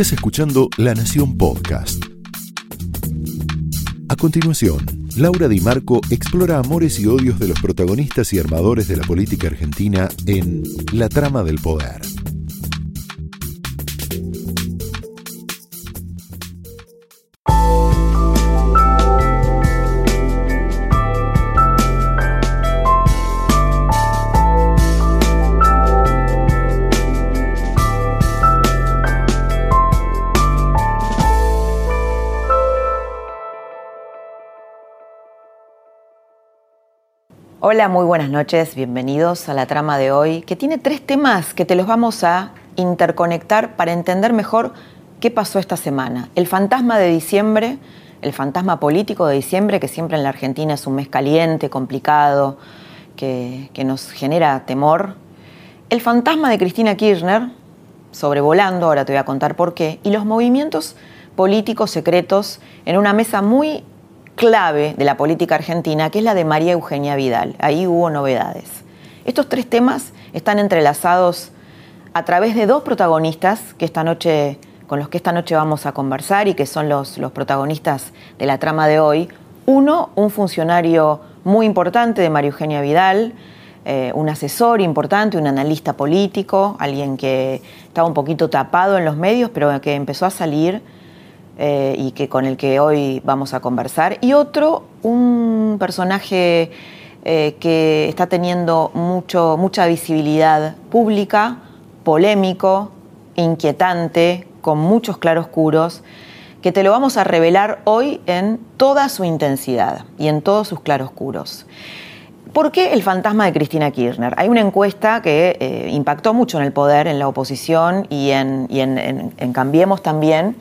Estás escuchando La Nación Podcast. A continuación, Laura Di Marco explora amores y odios de los protagonistas y armadores de la política argentina en La Trama del Poder. Hola, muy buenas noches, bienvenidos a la trama de hoy, que tiene tres temas que te los vamos a interconectar para entender mejor qué pasó esta semana. El fantasma de diciembre, el fantasma político de diciembre, que siempre en la Argentina es un mes caliente, complicado, que, que nos genera temor. El fantasma de Cristina Kirchner, sobrevolando, ahora te voy a contar por qué, y los movimientos políticos secretos en una mesa muy clave de la política argentina, que es la de María Eugenia Vidal. Ahí hubo novedades. Estos tres temas están entrelazados a través de dos protagonistas que esta noche, con los que esta noche vamos a conversar y que son los, protagonistas de la trama de hoy. Uno, un funcionario muy importante de María Eugenia Vidal, eh, un asesor importante, un analista político, alguien que estaba un poquito tapado en los medios, pero que empezó a salir eh, y que con el que hoy vamos a conversar. Y otro, un personaje eh, que está teniendo mucho, mucha visibilidad pública, polémico, inquietante, con muchos claroscuros, que te lo vamos a revelar hoy en toda su intensidad y en todos sus claroscuros. ¿Por qué el fantasma de Cristina Kirchner? Hay una encuesta que eh, impactó mucho en el poder, en la oposición y en, en Cambiemos también,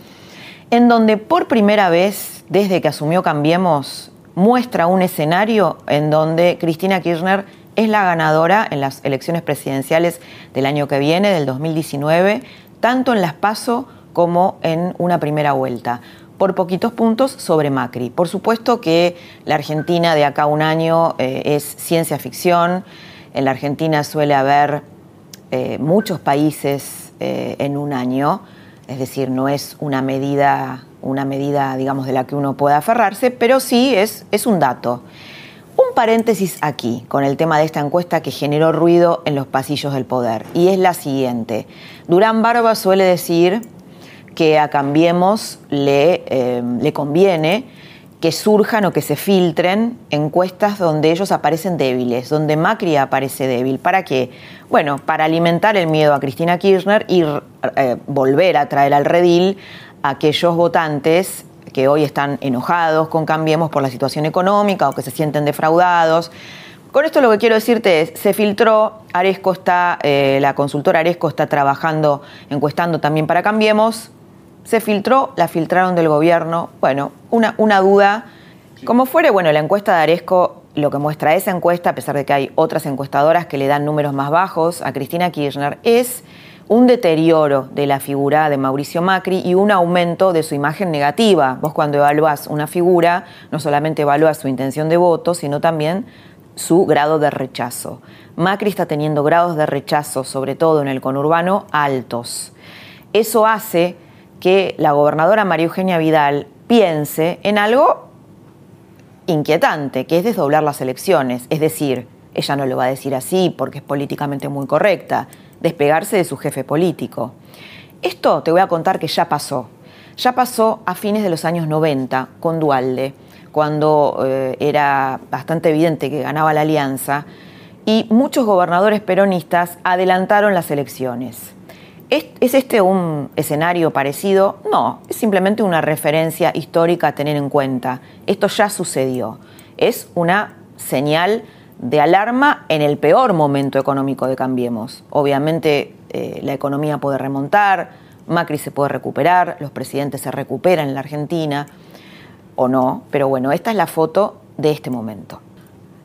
en donde por primera vez, desde que asumió Cambiemos, muestra un escenario en donde Cristina Kirchner es la ganadora en las elecciones presidenciales del año que viene, del 2019, tanto en las PASO como en una primera vuelta, por poquitos puntos sobre Macri. Por supuesto que la Argentina de acá un año eh, es ciencia ficción, en la Argentina suele haber eh, muchos países eh, en un año, es decir, no es una medida, una medida, digamos, de la que uno pueda aferrarse, pero sí es, es un dato. Un paréntesis aquí con el tema de esta encuesta que generó ruido en los pasillos del poder, y es la siguiente. Durán Barba suele decir que a Cambiemos le, eh, le conviene que surjan o que se filtren encuestas donde ellos aparecen débiles, donde Macri aparece débil. ¿Para qué? Bueno, para alimentar el miedo a Cristina Kirchner y eh, volver a traer al redil a aquellos votantes que hoy están enojados con Cambiemos por la situación económica o que se sienten defraudados. Con esto lo que quiero decirte es, se filtró, Aresco está, eh, la consultora Aresco está trabajando, encuestando también para Cambiemos, se filtró, la filtraron del gobierno. Bueno, una, una duda. Como fuere, bueno, la encuesta de Aresco, lo que muestra esa encuesta, a pesar de que hay otras encuestadoras que le dan números más bajos a Cristina Kirchner, es un deterioro de la figura de Mauricio Macri y un aumento de su imagen negativa. Vos cuando evalúas una figura, no solamente evalúas su intención de voto, sino también su grado de rechazo. Macri está teniendo grados de rechazo, sobre todo en el conurbano, altos. Eso hace que la gobernadora María Eugenia Vidal piense en algo inquietante, que es desdoblar las elecciones. Es decir, ella no lo va a decir así porque es políticamente muy correcta, despegarse de su jefe político. Esto te voy a contar que ya pasó. Ya pasó a fines de los años 90 con Dualde, cuando eh, era bastante evidente que ganaba la alianza, y muchos gobernadores peronistas adelantaron las elecciones. ¿Es, este un escenario parecido? No, es simplemente una referencia histórica a tener en cuenta. Esto ya sucedió. Es una señal de alarma en el peor momento económico de Cambiemos. Obviamente eh, la economía puede remontar, Macri se puede recuperar, los presidentes se recuperan en la Argentina o no, pero bueno, esta es la foto de este momento.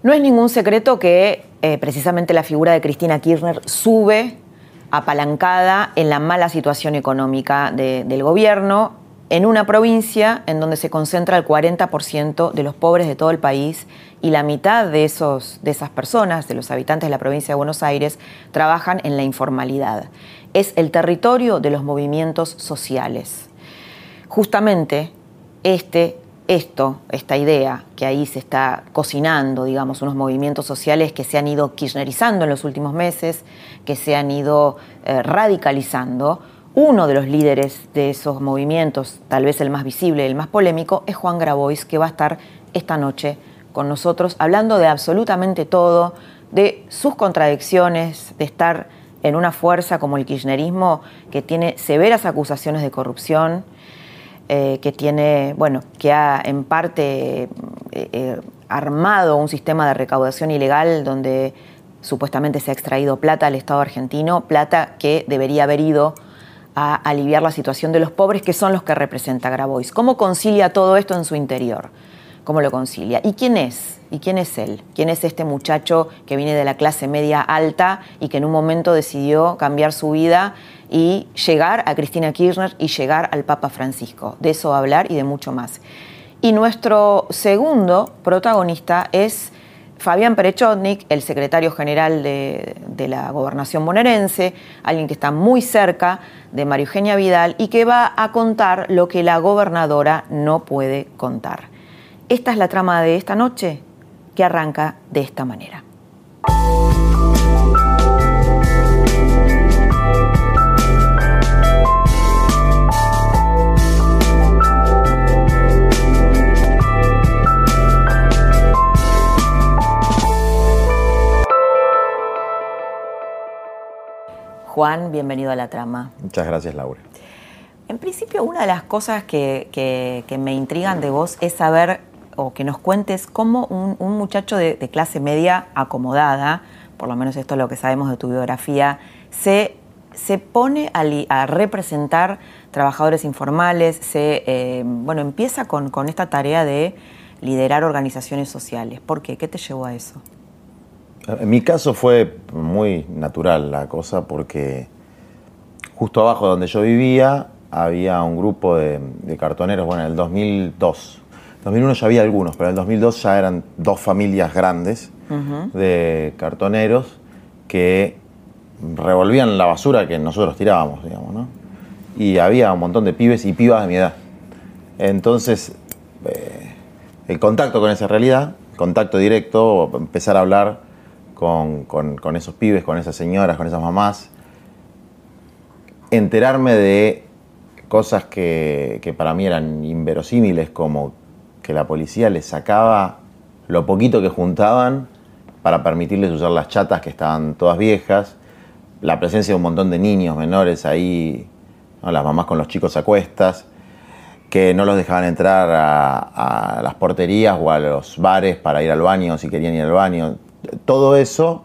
No es ningún secreto que eh, precisamente la figura de Cristina Kirchner sube apalancada en la mala situación económica del gobierno, en una provincia en donde se concentra el 40% de los pobres de todo el país y la mitad de, esos, de esas personas, de los habitantes de la provincia de Buenos Aires, trabajan en la informalidad. es el territorio de los movimientos sociales. Justamente este, esto, esta idea que ahí se está cocinando, digamos, unos movimientos sociales que se han ido kirchnerizando en los últimos meses, que se han ido eh, radicalizando, uno de los líderes de esos movimientos, tal vez el más visible, el más polémico, es Juan Grabois, que va a estar esta noche con nosotros hablando de absolutamente todo, de sus contradicciones, de estar en una fuerza como el kirchnerismo que tiene severas acusaciones de corrupción, eh, que tiene, bueno, que ha en parte eh, eh, armado un sistema de recaudación ilegal donde supuestamente se ha extraído plata al Estado argentino, plata que debería haber ido a aliviar la situación de los pobres, que son los que representa Grabois. ¿Cómo concilia todo esto en su interior? ¿Cómo lo concilia? ¿Y quién es? ¿Y quién es él? ¿Quién es este muchacho que viene de la clase media alta y que en un momento decidió cambiar su vida y llegar a Cristina Kirchner y llegar al Papa Francisco? De eso va a hablar y de mucho más. Y nuestro segundo protagonista es Fabián Perechotnik, el secretario general de, la gobernación bonaerense, alguien que está muy cerca de María Eugenia Vidal y que va a contar lo que la gobernadora no puede contar. Esta es la trama de esta noche que arranca de esta manera. Juan, bienvenido a la trama. Muchas gracias, Laura. En principio, una de las cosas que, me intrigan de vos es saber o que nos cuentes cómo un, muchacho de, clase media acomodada, por lo menos esto es lo que sabemos de tu biografía, se, se pone a, representar trabajadores informales, se, eh, bueno, empieza con, con esta tarea de liderar organizaciones sociales. ¿Por qué? ¿Qué te llevó a eso? En mi caso fue muy natural la cosa porque justo abajo donde yo vivía había un grupo de, cartoneros, bueno, en el 2002. En 2001 ya había algunos, pero en el 2002 ya eran dos familias grandes de cartoneros que revolvían la basura que nosotros tirábamos, digamos, ¿no? Y había un montón de pibes y pibas de mi edad. Entonces, eh, el contacto con esa realidad, contacto directo, empezar a hablar con, esos pibes, con esas señoras, con esas mamás, enterarme de cosas que, para mí eran inverosímiles, como que la policía les sacaba lo poquito que juntaban para permitirles usar las chatas que estaban todas viejas, la presencia de un montón de niños menores ahí, las mamás con los chicos a cuestas, que no los dejaban entrar a, a, las porterías o a los bares para ir al baño si querían ir al baño todo eso,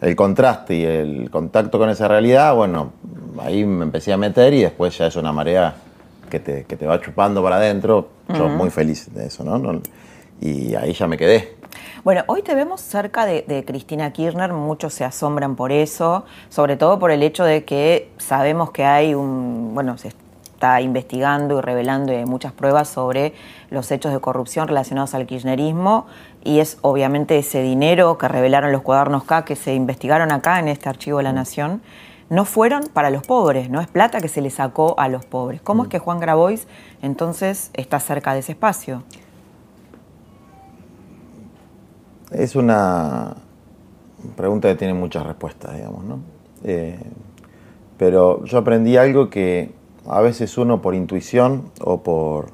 el contraste y el contacto con esa realidad, bueno, ahí me empecé a meter y después ya es una marea que te, va chupando para adentro. Yo muy feliz de eso, ¿no? Y ahí ya me quedé. Bueno, hoy te vemos cerca de, Cristina Kirchner, muchos se asombran por eso, sobre todo por el hecho de que sabemos que hay un, bueno, se está investigando y revelando muchas pruebas sobre los hechos de corrupción relacionados al kirchnerismo y es obviamente ese dinero que revelaron los cuadernos K que se investigaron acá en este archivo de la Nación, no fueron para los pobres, no es plata que se le sacó a los pobres. ¿Cómo es que Juan Grabois entonces está cerca de ese espacio? Es una pregunta que tiene muchas respuestas, digamos, ¿no? Eh, pero yo aprendí algo que a veces uno por intuición o por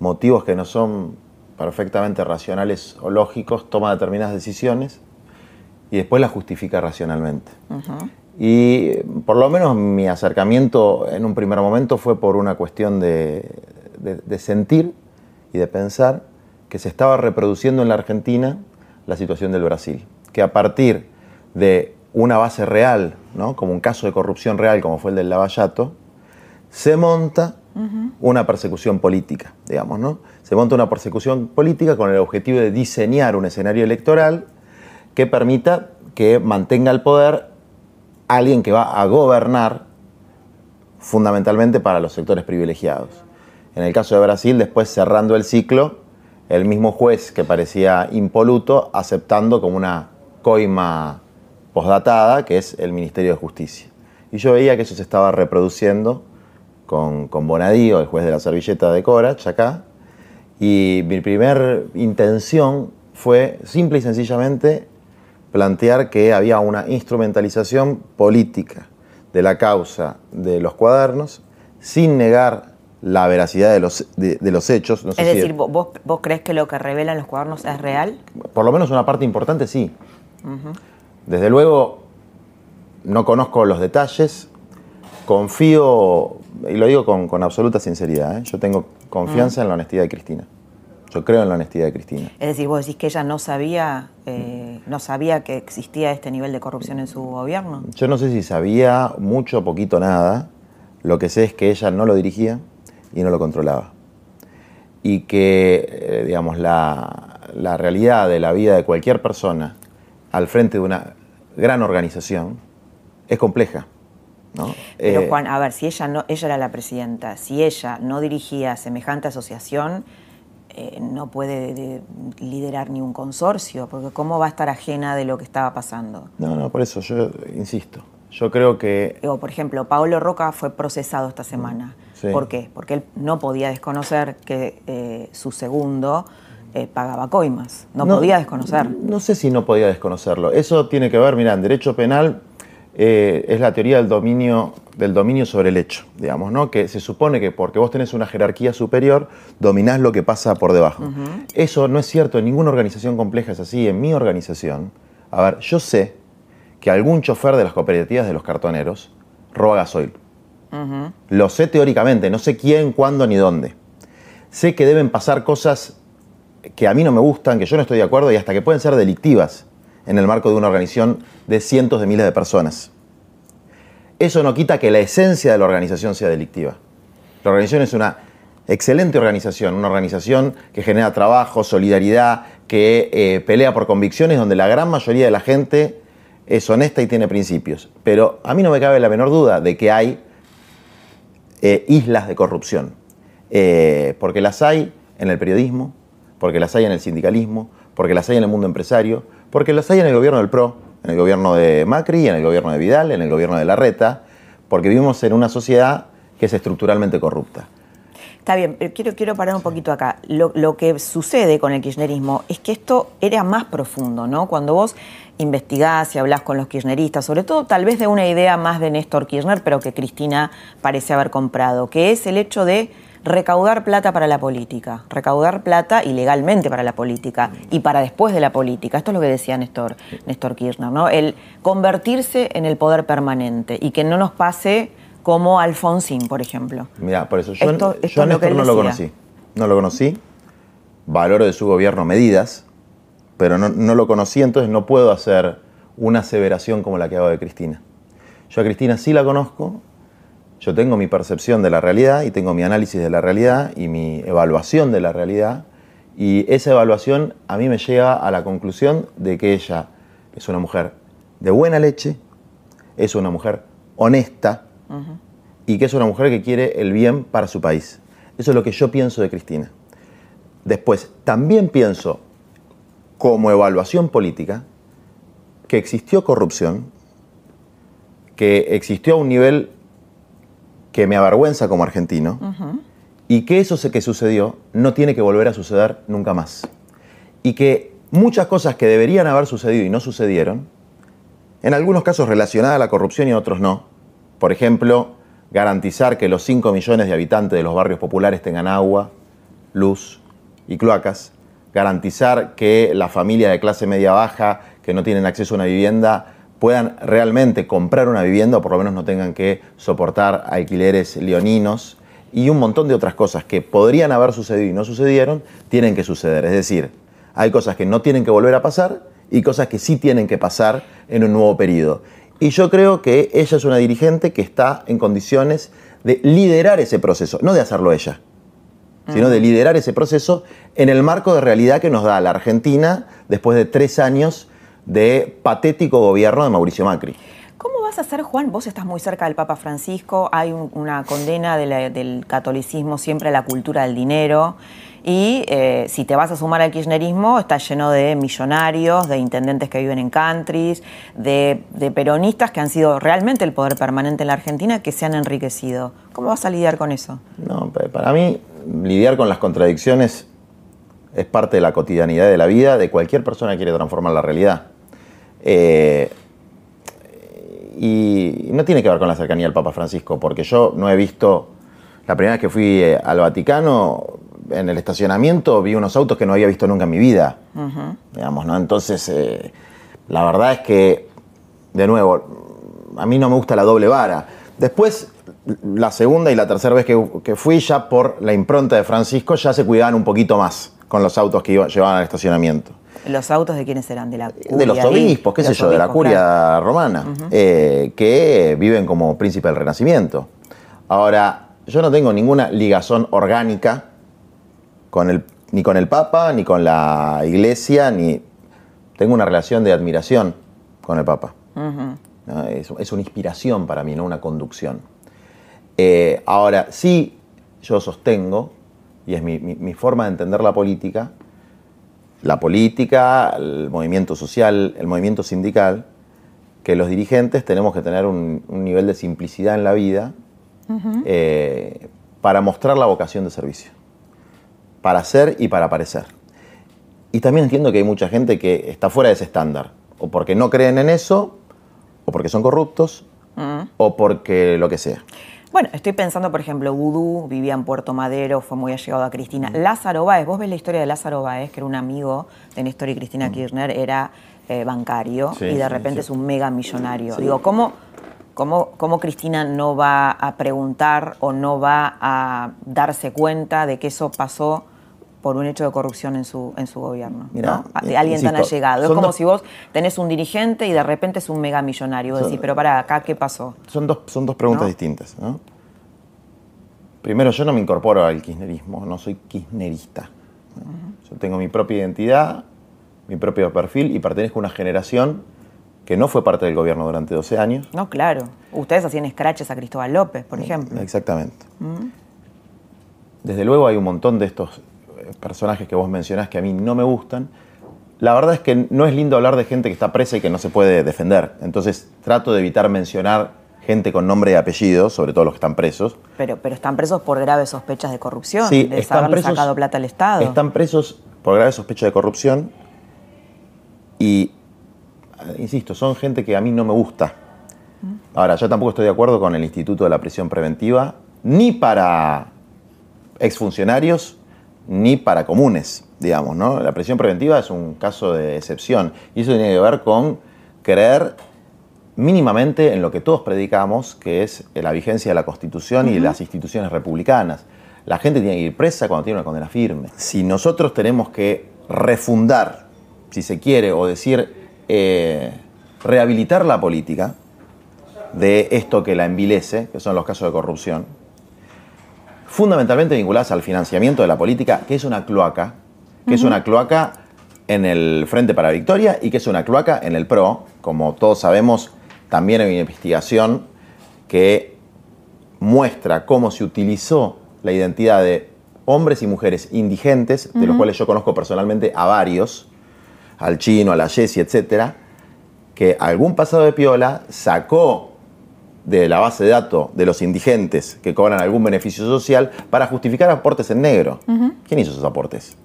motivos que no son perfectamente racionales o lógicos, toma determinadas decisiones y después las justifica racionalmente. Y por lo menos mi acercamiento en un primer momento fue por una cuestión de, sentir y de pensar que se estaba reproduciendo en la Argentina la situación del Brasil, que a partir de una base real, ¿no? como un caso de corrupción real como fue el del Lavallato, se monta una persecución política, digamos, ¿no? Se monta una persecución política con el objetivo de diseñar un escenario electoral que permita que mantenga el poder alguien que va a gobernar fundamentalmente para los sectores privilegiados. En el caso de Brasil, después cerrando el ciclo, el mismo juez que parecía impoluto aceptando como una coima posdatada, que es el Ministerio de Justicia. Y yo veía que eso se estaba reproduciendo con, con Bonadío, el juez de la servilleta de Corach, acá. Y mi primer intención fue simple y sencillamente plantear que había una instrumentalización política de la causa de los cuadernos sin negar la veracidad de los, de, los hechos. es decir, ¿vos, ¿vos crees que lo que revelan los cuadernos es real? Por lo menos una parte importante sí. Desde luego, no conozco los detalles, confío, y lo digo con, absoluta sinceridad, ¿eh? yo tengo confianza en la honestidad de Cristina. Yo creo en la honestidad de Cristina. Es decir, vos decís que ella no sabía, eh, no sabía que existía este nivel de corrupción en su gobierno. Yo no sé si sabía mucho, poquito, nada. Lo que sé es que ella no lo dirigía y no lo controlaba. Y que, eh, digamos, la, la realidad de la vida de cualquier persona al frente de una gran organización es compleja. ¿No? Pero eh, Juan, a ver, si ella no, ella era la presidenta, si ella no dirigía semejante asociación, eh, no puede liderar ni un consorcio, porque ¿cómo va a estar ajena de lo que estaba pasando? No, no, por eso yo insisto. Yo creo que... Digo, por ejemplo, Paolo Roca fue procesado esta semana. ¿Por qué? Porque él no podía desconocer que eh, su segundo eh, pagaba coimas. No, podía desconocer. No sé si no podía desconocerlo. Eso tiene que ver, mira, en derecho penal eh, es la teoría del dominio, del dominio sobre el hecho, digamos, ¿no? Que se supone que porque vos tenés una jerarquía superior, dominás lo que pasa por debajo. Eso no es cierto, en ninguna organización compleja es así. En mi organización, a ver, yo sé que algún chofer de las cooperativas de los cartoneros roba gasoil. Lo sé teóricamente, no sé quién, cuándo ni dónde. Sé que deben pasar cosas que a mí no me gustan, que yo no estoy de acuerdo y hasta que pueden ser delictivas en el marco de una organización de cientos de miles de personas. Eso no quita que la esencia de la organización sea delictiva. La organización es una excelente organización, una organización que genera trabajo, solidaridad, que eh, pelea por convicciones, donde la gran mayoría de la gente es honesta y tiene principios. Pero a mí no me cabe la menor duda de que hay eh, islas de corrupción, eh, porque las hay en el periodismo, porque las hay en el sindicalismo, porque las hay en el mundo empresario, porque las hay en el gobierno del PRO, en el gobierno de Macri, en el gobierno de Vidal, en el gobierno de Larreta, porque vivimos en una sociedad que es estructuralmente corrupta. Está bien, pero quiero, quiero parar un poquito acá. Lo, lo, que sucede con el kirchnerismo es que esto era más profundo, ¿no? Cuando vos investigás y hablás con los kirchneristas, sobre todo tal vez de una idea más de Néstor Kirchner, pero que Cristina parece haber comprado, que es el hecho de recaudar plata para la política, recaudar plata ilegalmente para la política y para después de la política. Esto es lo que decía Néstor, Néstor Kirchner, ¿no? El convertirse en el poder permanente y que no nos pase como Alfonsín, por ejemplo. Mira, por eso yo, yo a Néstor no lo conocí. No lo conocí. Valoro de su gobierno medidas, pero no, no lo conocí, entonces no puedo hacer una aseveración como la que hago de Cristina. Yo a Cristina sí la conozco, yo tengo mi percepción de la realidad y tengo mi análisis de la realidad y mi evaluación de la realidad. Y esa evaluación a mí me lleva a la conclusión de que ella es una mujer de buena leche, es una mujer honesta y que es una mujer que quiere el bien para su país. Eso es lo que yo pienso de Cristina. Después, también pienso, como evaluación política, que existió corrupción, que existió a un nivel que me avergüenza como argentino y que eso que sucedió no tiene que volver a suceder nunca más. Y que muchas cosas que deberían haber sucedido y no sucedieron, en algunos casos relacionadas a la corrupción y en otros no. Por ejemplo, garantizar que los 5 millones de habitantes de los barrios populares tengan agua, luz y cloacas, garantizar que la familia de clase media baja que no tienen acceso a una vivienda puedan realmente comprar una vivienda o por lo menos no tengan que soportar alquileres leoninos y un montón de otras cosas que podrían haber sucedido y no sucedieron, tienen que suceder. Es decir, hay cosas que no tienen que volver a pasar y cosas que sí tienen que pasar en un nuevo periodo. Y yo creo que ella es una dirigente que está en condiciones de liderar ese proceso, no de hacerlo ella, sino de liderar ese proceso en el marco de realidad que nos da la Argentina después de tres años de patético gobierno de Mauricio Macri. ¿Cómo vas a hacer, Juan? Vos estás muy cerca del Papa Francisco, hay una condena del catolicismo siempre a la cultura del dinero. Y eh, si te vas a sumar al kirchnerismo, está lleno de millonarios, de intendentes que viven en countries, de, peronistas que han sido realmente el poder permanente en la Argentina, que se han enriquecido. ¿Cómo vas a lidiar con eso? No, para mí, lidiar con las contradicciones es parte de la cotidianidad de la vida de cualquier persona que quiere transformar la realidad. Eh, y no tiene que ver con la cercanía al Papa Francisco, porque yo no he visto, la primera vez que fui eh, al Vaticano, en el estacionamiento vi unos autos que no había visto nunca en mi vida. Digamos, ¿no? Entonces, eh, la verdad es que, de nuevo, a mí no me gusta la doble vara. Después, la segunda y la tercera vez que, fui, ya por la impronta de Francisco, ya se cuidaban un poquito más con los autos que llevaban al estacionamiento. ¿Los autos de quiénes eran? De la De los obispos, qué sé yo, de la curia romana, eh, que viven como príncipe del Renacimiento. Ahora, yo no tengo ninguna ligazón orgánica con el, ni con el Papa, ni con la Iglesia, ni... Tengo una relación de admiración con el Papa. es, una inspiración para mí, no una conducción. Eh, ahora, sí, yo sostengo, y es mi, forma de entender la política, la política, el movimiento social, el movimiento sindical, que los dirigentes tenemos que tener un, nivel de simplicidad en la vida eh, para mostrar la vocación de servicio para ser y para parecer. Y también entiendo que hay mucha gente que está fuera de ese estándar, o porque no creen en eso, o porque son corruptos, mm. o porque lo que sea. Bueno, estoy pensando, por ejemplo, Vudú vivía en Puerto Madero, fue muy allegado a Cristina. Mm. Lázaro Báez, vos ves la historia de Lázaro Báez, que era un amigo de Néstor y Cristina mm. Kirchner, era eh, bancario y de repente es un mega millonario. Digo, ¿cómo, cómo, ¿cómo Cristina no va a preguntar o no va a darse cuenta de que eso pasó por un hecho de corrupción en su, en su gobierno. Mira, De eh, alguien tan allegado. Es como si vos tenés un dirigente y de repente es un mega millonario. Vos decís, pero para acá, ¿qué pasó? Son dos, son dos preguntas distintas. Primero, yo no me incorporo al kirchnerismo, no soy kirchnerista. Yo tengo mi propia identidad, mi propio perfil y pertenezco a una generación que no fue parte del gobierno durante 12 años. No, claro. Ustedes hacían escraches a Cristóbal López, por ejemplo. Exactamente. Desde luego hay un montón de estos personajes que vos mencionás que a mí no me gustan, la verdad es que no es lindo hablar de gente que está presa y que no se puede defender. Entonces trato de evitar mencionar gente con nombre y apellido, sobre todo los que están presos. Pero, pero están presos por graves sospechas de corrupción, sí, de están presos, sacado plata al Estado. Están presos por graves sospechas de corrupción y, insisto, son gente que a mí no me gusta. Ahora, yo tampoco estoy de acuerdo con el Instituto de la Prisión Preventiva, ni para exfuncionarios, ni para comunes, digamos, ¿no? La prisión preventiva es un caso de excepción y eso tiene que ver con creer mínimamente en lo que todos predicamos, que es la vigencia de la Constitución y de las instituciones republicanas. La gente tiene que ir presa cuando tiene una condena firme. Si nosotros tenemos que refundar, si se quiere, o decir, eh, rehabilitar la política de esto que la envilece, que son los casos de corrupción, fundamentalmente vinculadas al financiamiento de la política, que es una cloaca, que es una cloaca en el Frente para la Victoria y que es una cloaca en el PRO. Como todos sabemos, también hay una investigación que muestra cómo se utilizó la identidad de hombres y mujeres indigentes, de los cuales yo conozco personalmente a varios, al chino, a la Jessie, etcétera, que algún pasado de piola sacó de la base de datos de los indigentes que cobran algún beneficio social para justificar aportes en negro. ¿Quién hizo esos aportes?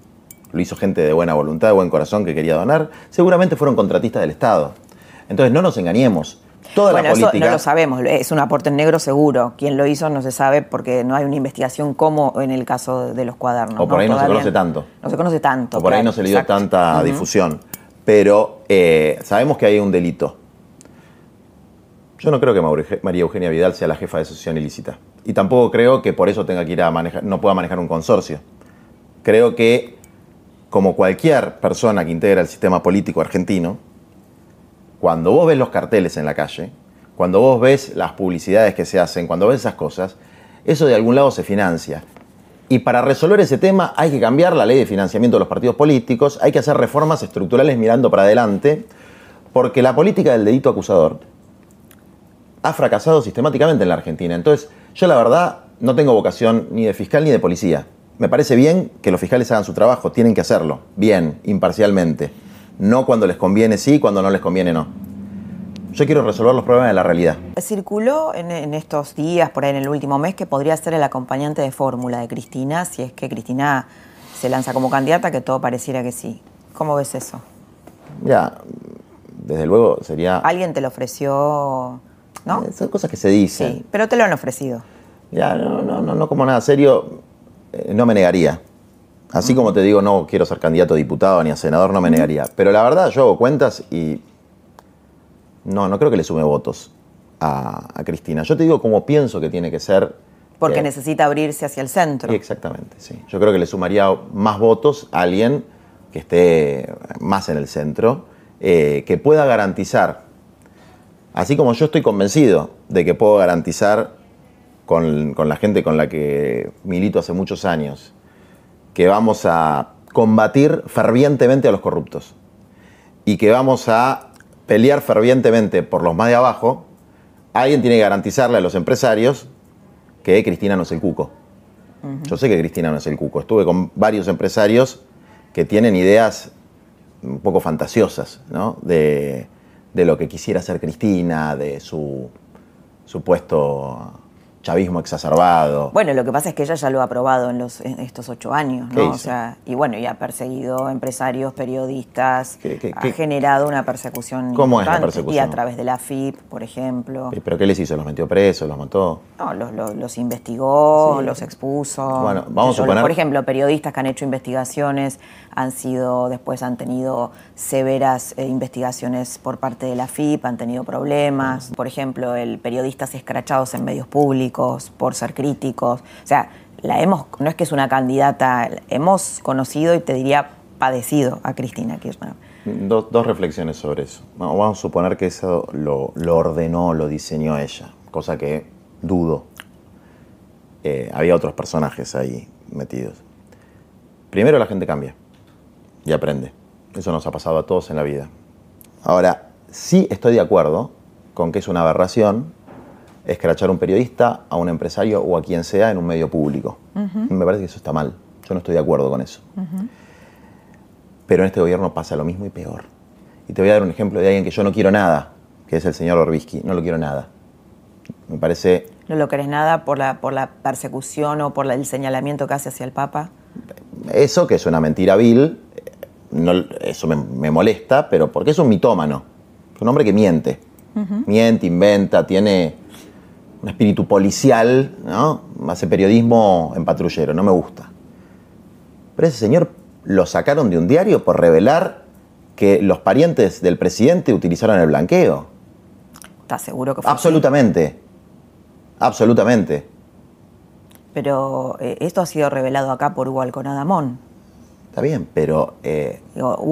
Lo hizo gente de buena voluntad, de buen corazón que quería donar. Seguramente fueron contratistas del Estado. Entonces no nos engañemos. Toda la política... Eso no lo sabemos, es un aporte en negro seguro. Quién lo hizo no se sabe porque no hay una investigación como en el caso de los cuadernos. O por ahí no se conoce tanto. No se conoce tanto. O por ahí no se le dio tanta difusión. Pero eh, sabemos que hay un delito yo no creo que María Eugenia Vidal sea la jefa de asociación ilícita. Y tampoco creo que por eso tenga que ir a manejar, no pueda manejar un consorcio. Creo que, como cualquier persona que integra el sistema político argentino, cuando vos ves los carteles en la calle, cuando vos ves las publicidades que se hacen, cuando ves esas cosas, eso de algún lado se financia. Y para resolver ese tema hay que cambiar la ley de financiamiento de los partidos políticos, hay que hacer reformas estructurales mirando para adelante, porque la política del delito acusador ha fracasado sistemáticamente en la Argentina. Entonces, yo la verdad no tengo vocación ni de fiscal ni de policía. me parece bien que los fiscales hagan su trabajo, tienen que hacerlo, bien, imparcialmente. No cuando les conviene sí, cuando no les conviene no. Yo quiero resolver los problemas de la realidad. Circuló en, en estos días, por ahí en el último mes, que podría ser el acompañante de fórmula de Cristina, si es que Cristina se lanza como candidata, que todo pareciera que sí. ¿Cómo ves eso? Ya, desde luego sería... Alguien te lo ofreció, ¿no? Eh, Son cosas que se dicen. Sí, pero te lo han ofrecido. Ya, no, no, no, no como nada serio, eh, no me negaría. Así como te digo, no quiero ser candidato a diputado ni a senador, no me negaría. Pero la verdad, yo hago cuentas y no, no creo que le sume votos a, a Cristina. Yo te digo cómo pienso que tiene que ser. Porque eh, necesita abrirse hacia el centro. exactamente, sí. Yo creo que le sumaría más votos a alguien que esté más en el centro, eh, que pueda garantizar, así como yo estoy convencido de que puedo garantizar con, con la gente con la que milito hace muchos años, que vamos a combatir fervientemente a los corruptos y que vamos a pelear fervientemente por los más de abajo, alguien tiene que garantizarle a los empresarios que Cristina no es el cuco. Yo sé que Cristina no es el cuco. Estuve con varios empresarios que tienen ideas un poco fantasiosas ¿no? de, de lo que quisiera hacer Cristina, de su supuesto chavismo exacerbado. Bueno, lo que pasa es que ella ya lo ha aprobado en, los, en estos ocho años, ¿Qué ¿no? O sea, y bueno, y ha perseguido empresarios, periodistas, ¿Qué- qué- ha qué- generado una persecución ¿Cómo es la persecución? Y a través de la FIP, por ejemplo. ¿Pero qué les hizo? ¿Los metió presos? ¿Los mató? No, los, los- los investigó, Sí. los expuso. Bueno, vamos a suponer- Por ejemplo, periodistas que han hecho investigaciones han sido, después han tenido severas eh, investigaciones por parte de la FIP, han tenido problemas. Por ejemplo, el periodistas escrachados en medios públicos por ser críticos. O sea, la hemos, no es que es una candidata, hemos conocido y te diría padecido a Cristina Kirchner. Do- dos reflexiones sobre eso. Vamos a suponer que eso lo, lo ordenó, lo diseñó ella, cosa que dudo. Eh, había otros personajes ahí metidos. Primero la gente cambia y aprende. Eso nos ha pasado a todos en la vida. Ahora, sí estoy de acuerdo con que es una aberración escrachar a un periodista, a un empresario o a quien sea en un medio público. Me parece que eso está mal. Yo no estoy de acuerdo con eso. Pero en este gobierno pasa lo mismo y peor. Y te voy a dar un ejemplo de alguien que yo no quiero nada, que es el señor Orbisky. No lo quiero nada. Me parece ¿No lo querés nada por la, por la persecución o por la- el señalamiento que hace hacia el Papa? eso, que es una mentira vil, no- eso me, me molesta, pero porque es un mitómano. Es un hombre que miente. Miente, inventa, tiene un espíritu policial, ¿no? Hace periodismo en patrullero, no me gusta. Pero ese señor lo sacaron de un diario por revelar que los parientes del presidente utilizaron el blanqueo. ¿Estás seguro que fue así? Absolutamente. Absolutamente. Pero eh, esto ha sido revelado acá por Hugo Alconadamón. Está bien, pero. eh,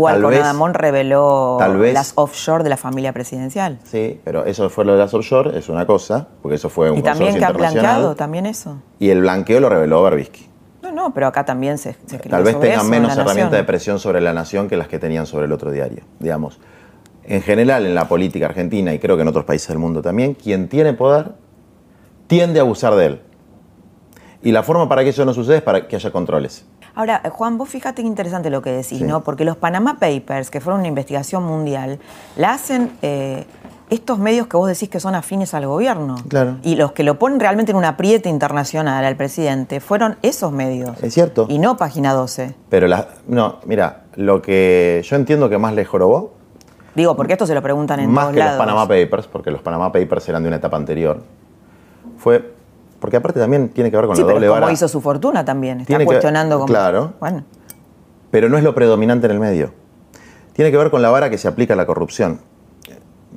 Alconadamón reveló tal vez- las offshore de la familia presidencial. Sí, pero eso fue lo de las offshore, es una cosa, porque eso fue un Y también que ha internacional. blanqueado también eso. Y el blanqueo lo reveló Berbisky. No, no, pero acá también se, se Tal vez sobre tengan eso menos herramientas de presión sobre la nación que las que tenían sobre el otro diario, digamos. En general, en la política argentina y creo que en otros países del mundo también, quien tiene poder tiende a abusar de él. Y la forma para que eso no suceda es para que haya controles. Ahora, eh, Juan, vos fíjate qué interesante lo que decís, Sí. ¿no? Porque los Panama Papers, que fueron una investigación mundial, la hacen eh, estos medios que vos decís que son afines al gobierno. Claro. Y los que lo ponen realmente en un apriete internacional al presidente fueron esos medios. Es cierto. Y no Página 12. Pero la, no, mira, lo que yo entiendo que más le jorobó Digo, porque esto se lo preguntan en más todos que lados. los Panama Papers, porque los Panama Papers eran de una etapa anterior, fue porque aparte también tiene que ver con Sí, la pero doble como vara, hizo su fortuna también. Está Tiene que- cuestionando como... claro. Bueno, pero no es lo predominante en el medio. Tiene que ver con la vara que se aplica a la corrupción.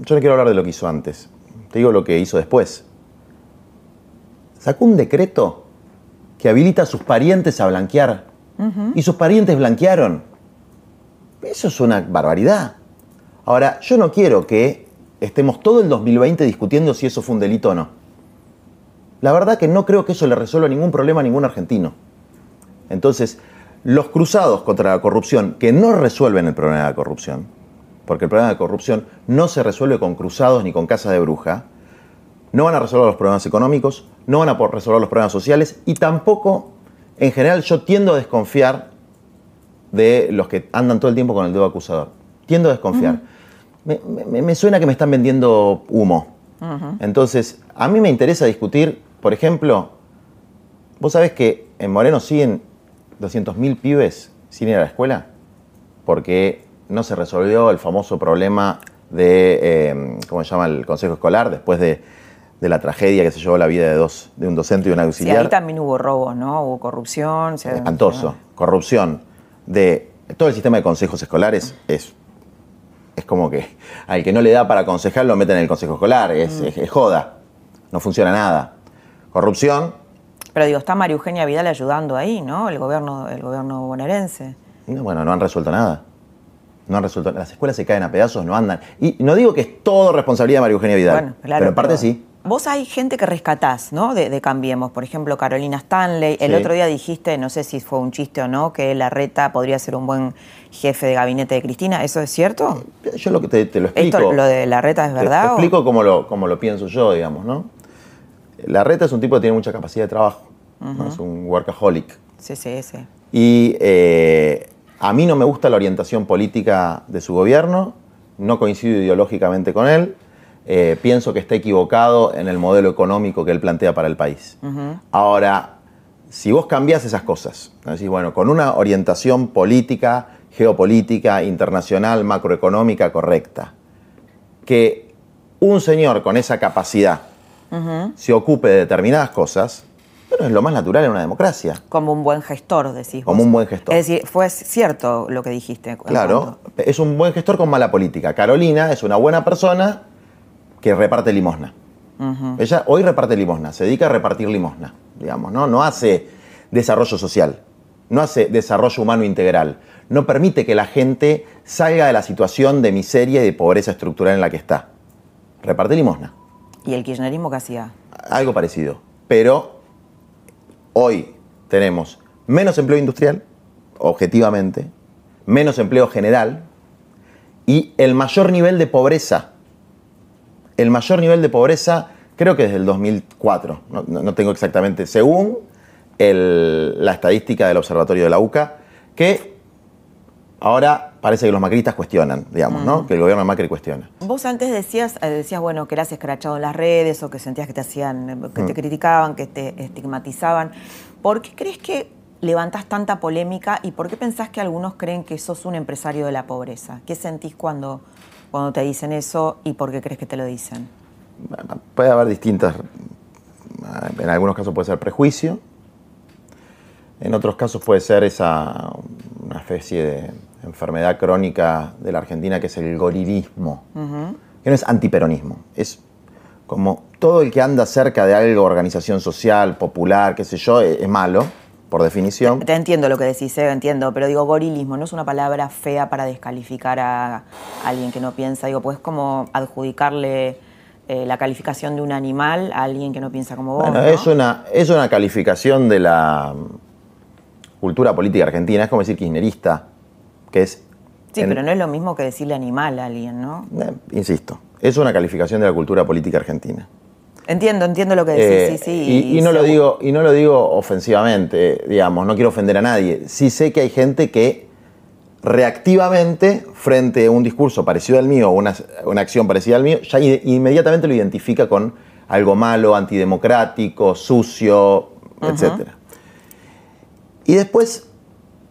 Yo no quiero hablar de lo que hizo antes, te digo lo que hizo después. Sacó un decreto que habilita a sus parientes a blanquear. Y sus parientes blanquearon. Eso es una barbaridad. Ahora, yo no quiero que estemos todo el 2020 discutiendo si eso fue un delito o no. La verdad que no creo que eso le resuelva ningún problema a ningún argentino. Entonces, los cruzados contra la corrupción, que no resuelven el problema de la corrupción, porque el problema de corrupción no se resuelve con cruzados ni con casa de bruja, no van a resolver los problemas económicos, no van a resolver los problemas sociales y tampoco en general yo tiendo a desconfiar de los que andan todo el tiempo con el dedo acusador. Tiendo a desconfiar. me, me- me suena que me están vendiendo humo. Entonces, a mí me interesa discutir, por ejemplo, vos sabés que en Moreno siguen 200.000 pibes sin ir a la escuela porque no se resolvió el famoso problema de, eh, ¿cómo se llama?, el consejo escolar después de, de la tragedia que se llevó la vida de, dos, de un docente y un Sí, auxiliar. ahí también hubo robos, ¿no? Hubo corrupción. se- espantoso. Corrupción de todo el sistema de consejos escolares es, es como que al que no le da para aconsejar lo meten en el consejo escolar, es, es- es joda, no funciona nada. Corrupción, Pero digo, está María Eugenia Vidal ayudando ahí, ¿no? El gobierno, el gobierno bonaerense. no, bueno, no han resuelto nada. No han resuelto Las escuelas se caen a pedazos, no andan. Y no digo que es todo responsabilidad de María Eugenia Vidal, Bueno, claro, pero en parte pero sí. Vos hay gente que rescatás, ¿no? De, de Cambiemos. Por ejemplo, Carolina Stanley. El Sí. otro día dijiste, no sé si fue un chiste o no, que Larreta podría ser un buen jefe de gabinete de Cristina. ¿Eso es cierto? Yo lo que te, te lo explico. ¿Esto, lo de Larreta es Te- verdad? Te, explico cómo lo, cómo lo pienso yo, digamos, ¿no? La reta es un tipo que tiene mucha capacidad de trabajo. ¿no? Es un workaholic. Sí, sí, sí. Y eh, a mí no me gusta la orientación política de su gobierno, no coincido ideológicamente con él, eh, pienso que está equivocado en el modelo económico que él plantea para el país. Ahora, si vos cambiás esas cosas, decís, bueno, con una orientación política, geopolítica, internacional, macroeconómica correcta, que un señor con esa capacidad se ocupe de determinadas cosas, bueno, es lo más natural en una democracia. Como un buen gestor, decís vos. Como un buen gestor. Es decir, fue cierto lo que dijiste. Claro, cuanto- es un buen gestor con mala política. Carolina es una buena persona que reparte limosna. Ella hoy reparte limosna, se dedica a repartir limosna, digamos, ¿no? No hace desarrollo social, no hace desarrollo humano integral, no permite que la gente salga de la situación de miseria y de pobreza estructural en la que está. Reparte limosna, ¿Y el kirchnerismo qué hacía? algo parecido. Pero hoy tenemos menos empleo industrial, objetivamente, menos empleo general y el mayor nivel de pobreza. El mayor nivel de pobreza, creo que desde el 2004, no, no- tengo exactamente, según la estadística del Observatorio de la UCA, que ahora parece que los macristas cuestionan, digamos, ¿no? Que el gobierno de Macri cuestiona. Vos antes decías, eh, decías, bueno, que eras escrachado en las redes o que sentías que te hacían, eh, que Mm. te criticaban, que te estigmatizaban. ¿Por qué crees que levantás tanta polémica y por qué pensás que algunos creen que sos un empresario de la pobreza? ¿Qué sentís cuando, cuando te dicen eso y por qué crees que te lo dicen? Puede haber distintas, en algunos casos puede ser prejuicio, en otros casos puede ser esa, una especie de enfermedad crónica de la Argentina que es el gorilismo, que no es antiperonismo, es como todo el que anda cerca de algo, organización social, popular, qué sé yo, es, es malo, por definición. Te entiendo lo que decís, eh, entiendo, pero digo, gorilismo no es una palabra fea para descalificar a alguien que no piensa, digo, pues como adjudicarle eh, la calificación de un animal a alguien que no piensa como vos. Bueno, ¿no? es, una, es una calificación de la cultura política argentina, es como decir kirchnerista, que es... Sí, en- pero no es lo mismo que decirle animal a alguien, ¿no? Eh, insisto, es una calificación de la cultura política argentina. Entiendo, entiendo lo que decís, Eh, sí, sí. y, y no lo digo, y no lo digo ofensivamente, digamos, no quiero ofender a nadie. Sí sé que hay gente que reactivamente, frente a un discurso parecido al mío o una, una acción parecida al mío, ya inmediatamente lo identifica con algo malo, antidemocrático, sucio, etc. Y después,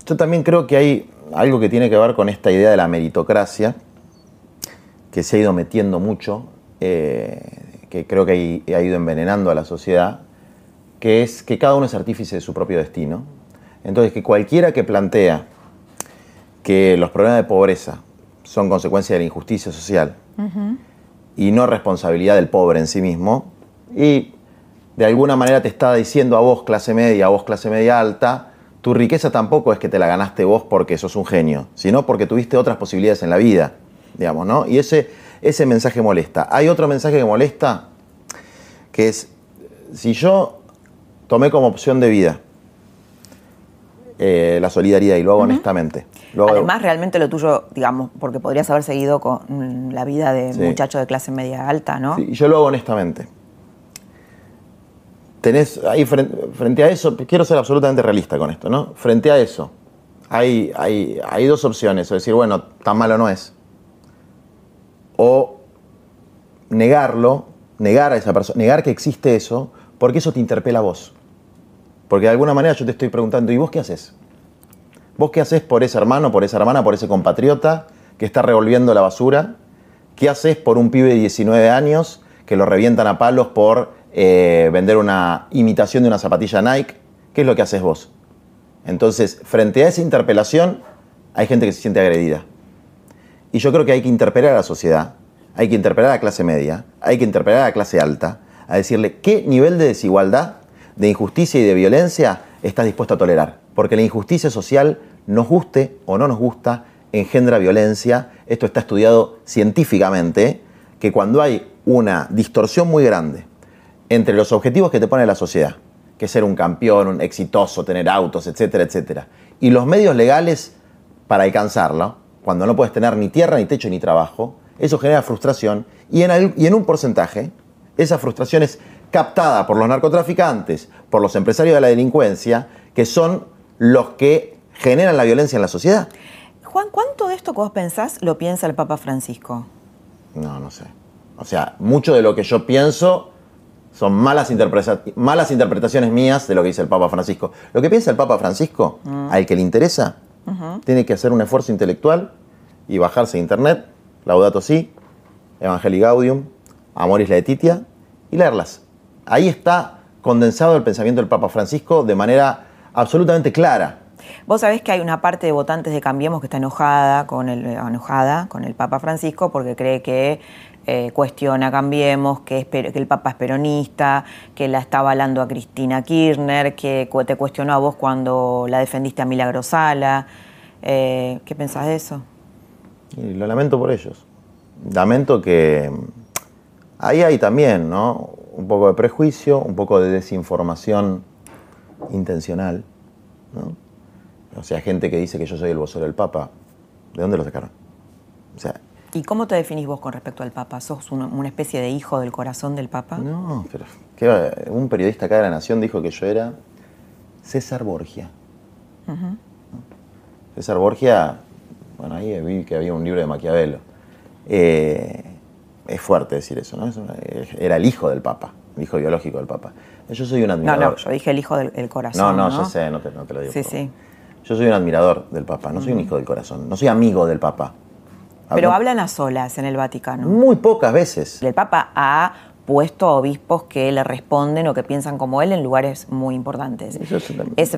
yo también creo que hay algo que tiene que ver con esta idea de la meritocracia, que se ha ido metiendo mucho, eh, que creo que ha, ha ido envenenando a la sociedad, que es que cada uno es artífice de su propio destino. Entonces, que cualquiera que plantea que los problemas de pobreza son consecuencia de la injusticia social y no responsabilidad del pobre en sí mismo, y de alguna manera te está diciendo a vos, clase media, a vos, clase media alta, tu riqueza tampoco es que te la ganaste vos porque sos un genio, sino porque tuviste otras posibilidades en la vida, digamos, ¿no? Y ese, ese mensaje molesta. Hay otro mensaje que molesta, que es, si yo tomé como opción de vida eh, la solidaridad y lo hago honestamente, lo hago- Además, realmente lo tuyo, digamos, porque podrías haber seguido con la vida de Sí. muchacho de clase media alta, ¿no? Sí, yo lo hago honestamente. Tenés ahí frente, a eso, quiero ser absolutamente realista con esto, ¿no? Frente a eso, hay, hay, hay dos opciones, o decir, bueno, tan malo no es. O negarlo, negar a esa persona, negar que existe eso, porque eso te interpela a vos. Porque de alguna manera yo te estoy preguntando, ¿y vos qué haces? ¿Vos qué haces por ese hermano, por esa hermana, por ese compatriota que está revolviendo la basura? ¿Qué haces por un pibe de 19 años que lo revientan a palos por eh, vender una imitación de una zapatilla Nike? ¿Qué es lo que haces vos? Entonces, frente a esa interpelación, hay gente que se siente agredida. Y yo creo que hay que interpelar a la sociedad, hay que interpelar a la clase media, hay que interpelar a la clase alta, a decirle qué nivel de desigualdad, de injusticia y de violencia estás dispuesto a tolerar. Porque la injusticia social, nos guste o no nos gusta, engendra violencia. Esto está estudiado científicamente, que cuando hay una distorsión muy grande entre los objetivos que te pone la sociedad, que es ser un campeón, un exitoso, tener autos, etcétera, etcétera, y los medios legales para alcanzarlo, cuando no puedes tener ni tierra, ni techo, ni trabajo, eso genera frustración y en, y en un porcentaje esa frustración es captada por los narcotraficantes, por los empresarios de la delincuencia, que son los que generan la violencia en la sociedad. Juan, ¿cuánto de esto que vos pensás lo piensa el Papa Francisco? No, no sé. O sea, mucho de lo que yo pienso son malas, malas interpretaciones mías de lo que dice el Papa Francisco. Lo que piensa el Papa Francisco, mm. al que le interesa, tiene que hacer un esfuerzo intelectual y bajarse a internet, Laudato Si, Evangelii Gaudium, Amoris Laetitia, y leerlas. Ahí está condensado el pensamiento del Papa Francisco de manera absolutamente clara. Vos sabés que hay una parte de votantes de Cambiemos que está enojada con el, enojada con el Papa Francisco porque cree que eh, cuestiona Cambiemos, que, el Papa es peronista, que la está avalando a Cristina Kirchner, que te cuestionó a vos cuando la defendiste a Milagrosala. Eh, ¿Qué pensás de eso? Lo lamento por ellos. Lamento que ahí hay también, ¿no? Un poco de prejuicio, un poco de desinformación intencional, ¿no? O sea, gente que dice que yo soy el vocero del Papa, ¿de dónde lo sacaron? O sea, ¿Y cómo te definís vos con respecto al Papa? ¿Sos una, especie de hijo del corazón del Papa? No, pero un periodista acá de la Nación dijo que yo era César Borgia. César Borgia, bueno, ahí vi que había un libro de Maquiavelo. Eh, es fuerte decir eso, ¿no? Era el hijo del Papa, el hijo biológico del Papa. Yo soy un admirador. No, no, yo dije el hijo del corazón. No, no, yo sé, no te, no te, lo digo. Sí, sí. Yo soy un admirador del Papa, no soy un hijo del corazón, no soy amigo del Papa. Pero hablan a solas en el Vaticano. Muy pocas veces. El Papa ha puesto a obispos que le responden o que piensan como él en lugares muy importantes.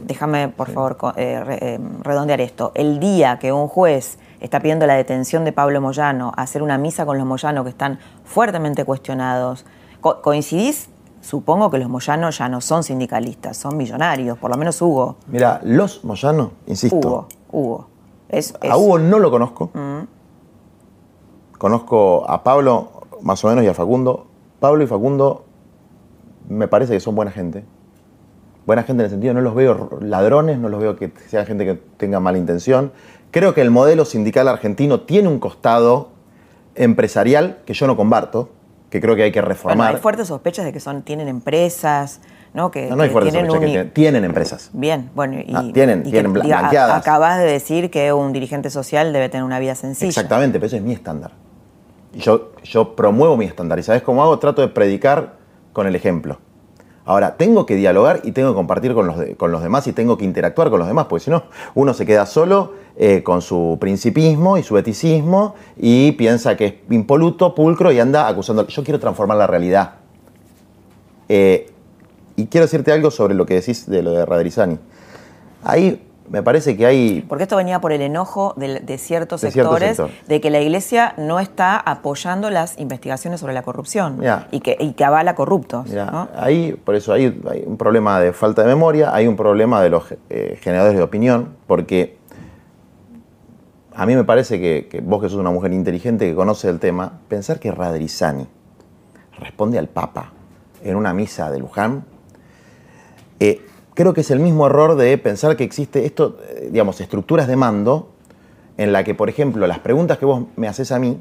déjame, por favor, eh, eh, redondear esto. El día que un juez está pidiendo la detención de Pablo Moyano, hacer una misa con los Moyanos que están fuertemente cuestionados, ¿coincidís? Supongo que los Moyanos ya no son sindicalistas, son millonarios, por lo menos Hugo. Mira, los Moyanos, insisto. Hugo, Hugo. A Hugo no lo conozco. Mm. Conozco a Pablo más o menos y a Facundo. Pablo y Facundo me parece que son buena gente. Buena gente en el sentido, no los veo ladrones, no los veo que sean gente que tenga mala intención. Creo que el modelo sindical argentino tiene un costado empresarial que yo no comparto, que creo que hay que reformar. hay fuertes sospechas de que son, tienen empresas, ¿no? Que, no, no hay fuertes sospechas que tienen, empresas. Bien, bueno, y, ah, tienen, tienen blanqueadas. Acabas de decir que un dirigente social debe tener una vida sencilla. Exactamente, pero eso es mi estándar yo, yo promuevo mi estándar. ¿Y sabes cómo hago? Trato de predicar con el ejemplo. Ahora, tengo que dialogar y tengo que compartir con los, con los demás y tengo que interactuar con los demás, porque si no, uno se queda solo eh, con su principismo y su eticismo y piensa que es impoluto, pulcro y anda acusando. Yo quiero transformar la realidad. Eh, y quiero decirte algo sobre lo que decís de lo de Radrizani. Ahí me parece que hay... Porque esto venía por el enojo de, ciertos sectores de que la Iglesia no está apoyando las investigaciones sobre la corrupción y, que, y, que, avala corruptos. Ahí, por eso hay, un problema de falta de memoria, hay un problema de los eh, generadores de opinión, porque a mí me parece que, vos que sos una mujer inteligente que conoce el tema, pensar que Radrizani responde al Papa en una misa de Luján, eh, creo que es el mismo error de pensar que existe esto, eh, digamos, estructuras de mando en la que, por ejemplo, las preguntas que vos me haces a mí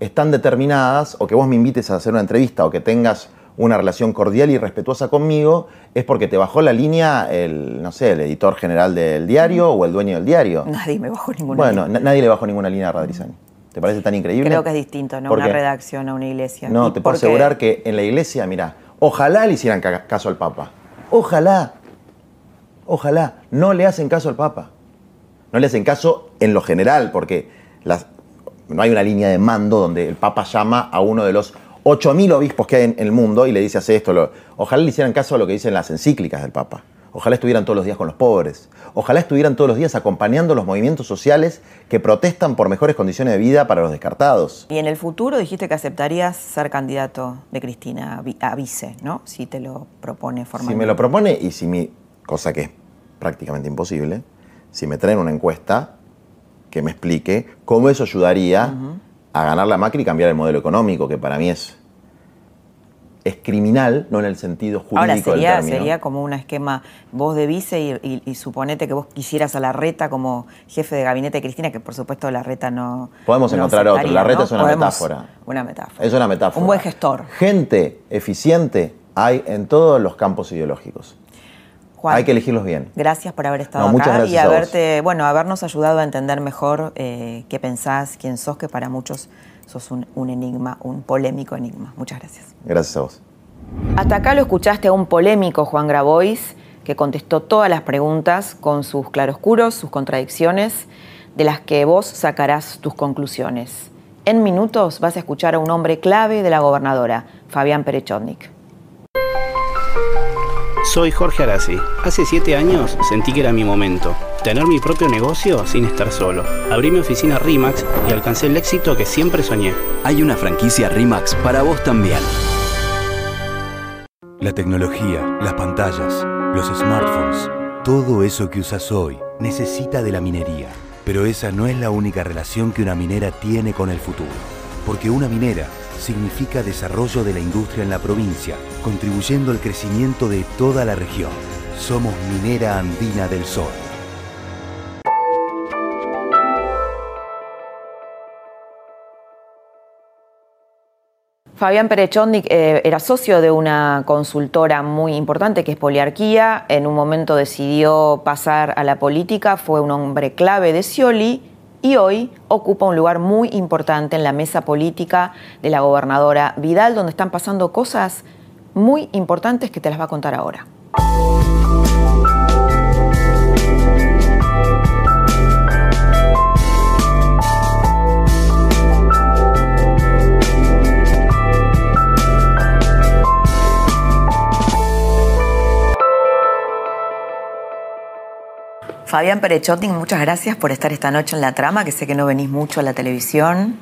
están determinadas o que vos me invites a hacer una entrevista o que tengas una relación cordial y respetuosa conmigo, es porque te bajó la línea el, no sé, el editor general del diario o el dueño del diario. Nadie me bajó ninguna Bueno, línea. na- nadie le bajó ninguna línea a Radrizani. ¿Te parece tan increíble? Creo que es distinto, ¿no? ¿Por Una redacción a una iglesia. No, ¿Y te puedo asegurar que en la iglesia, mira, ojalá le hicieran ca- caso al Papa. Ojalá. Ojalá. No le hacen caso al Papa. No le hacen caso en lo general, porque las- no hay una línea de mando donde el Papa llama a uno de los 8.000 obispos que hay en el mundo y le dice, hace esto. lo-". Ojalá le hicieran caso a lo que dicen las encíclicas del Papa. Ojalá estuvieran todos los días con los pobres. Ojalá estuvieran todos los días acompañando los movimientos sociales que protestan por mejores condiciones de vida para los descartados. Y en el futuro dijiste que aceptarías ser candidato de Cristina a vi- a vice, ¿no? Si te lo propone Si formalmente. me lo propone y si mi, cosa que es prácticamente imposible, si me traen una encuesta que me explique cómo eso ayudaría a ganar la Macri y cambiar el modelo económico, que para mí es, es criminal, no en el sentido jurídico Ahora del sería, término. sería como un esquema vos de vice y, y- y suponete que vos quisieras a la reta como jefe de gabinete de Cristina, que por supuesto la reta no. Podemos no encontrar otro. La reta ¿no? es una Podemos- metáfora. Una metáfora. Es una metáfora. Un buen gestor. Gente eficiente hay en todos los campos ideológicos. Juan, Hay que elegirlos bien. Gracias por haber estado No, acá y haberte, bueno, habernos ayudado a entender mejor eh, qué pensás, quién sos, que para muchos sos un, un enigma, un polémico enigma. Muchas gracias. Gracias a vos. Hasta acá lo escuchaste a un polémico Juan Grabois que contestó todas las preguntas con sus claroscuros, sus contradicciones, de las que vos sacarás tus conclusiones. En minutos vas a escuchar a un hombre clave de la gobernadora, Fabián Perechotnik. Soy Jorge Arasi. Hace siete años sentí que era mi momento. Tener mi propio negocio sin estar solo. Abrí mi oficina RIMAX y alcancé el éxito que siempre soñé. Hay una franquicia RIMAX para vos también. La tecnología, las pantallas, los smartphones, todo eso que usas hoy necesita de la minería. Pero esa no es la única relación que una minera tiene con el futuro. Porque una minera significa desarrollo de la industria en la provincia, contribuyendo al crecimiento de toda la región. Somos Minera Andina del Sol. Fabián Perechotnik eh, era socio de una consultora muy importante que es Poliarquía. En un momento decidió pasar a la política, fue un hombre clave de Scioli y hoy ocupa un lugar muy importante en la mesa política de la gobernadora Vidal, donde están pasando cosas muy importantes que te las va a contar ahora. Fabián Perechotnik, muchas gracias por estar esta noche en la trama, que sé que no venís mucho a la televisión.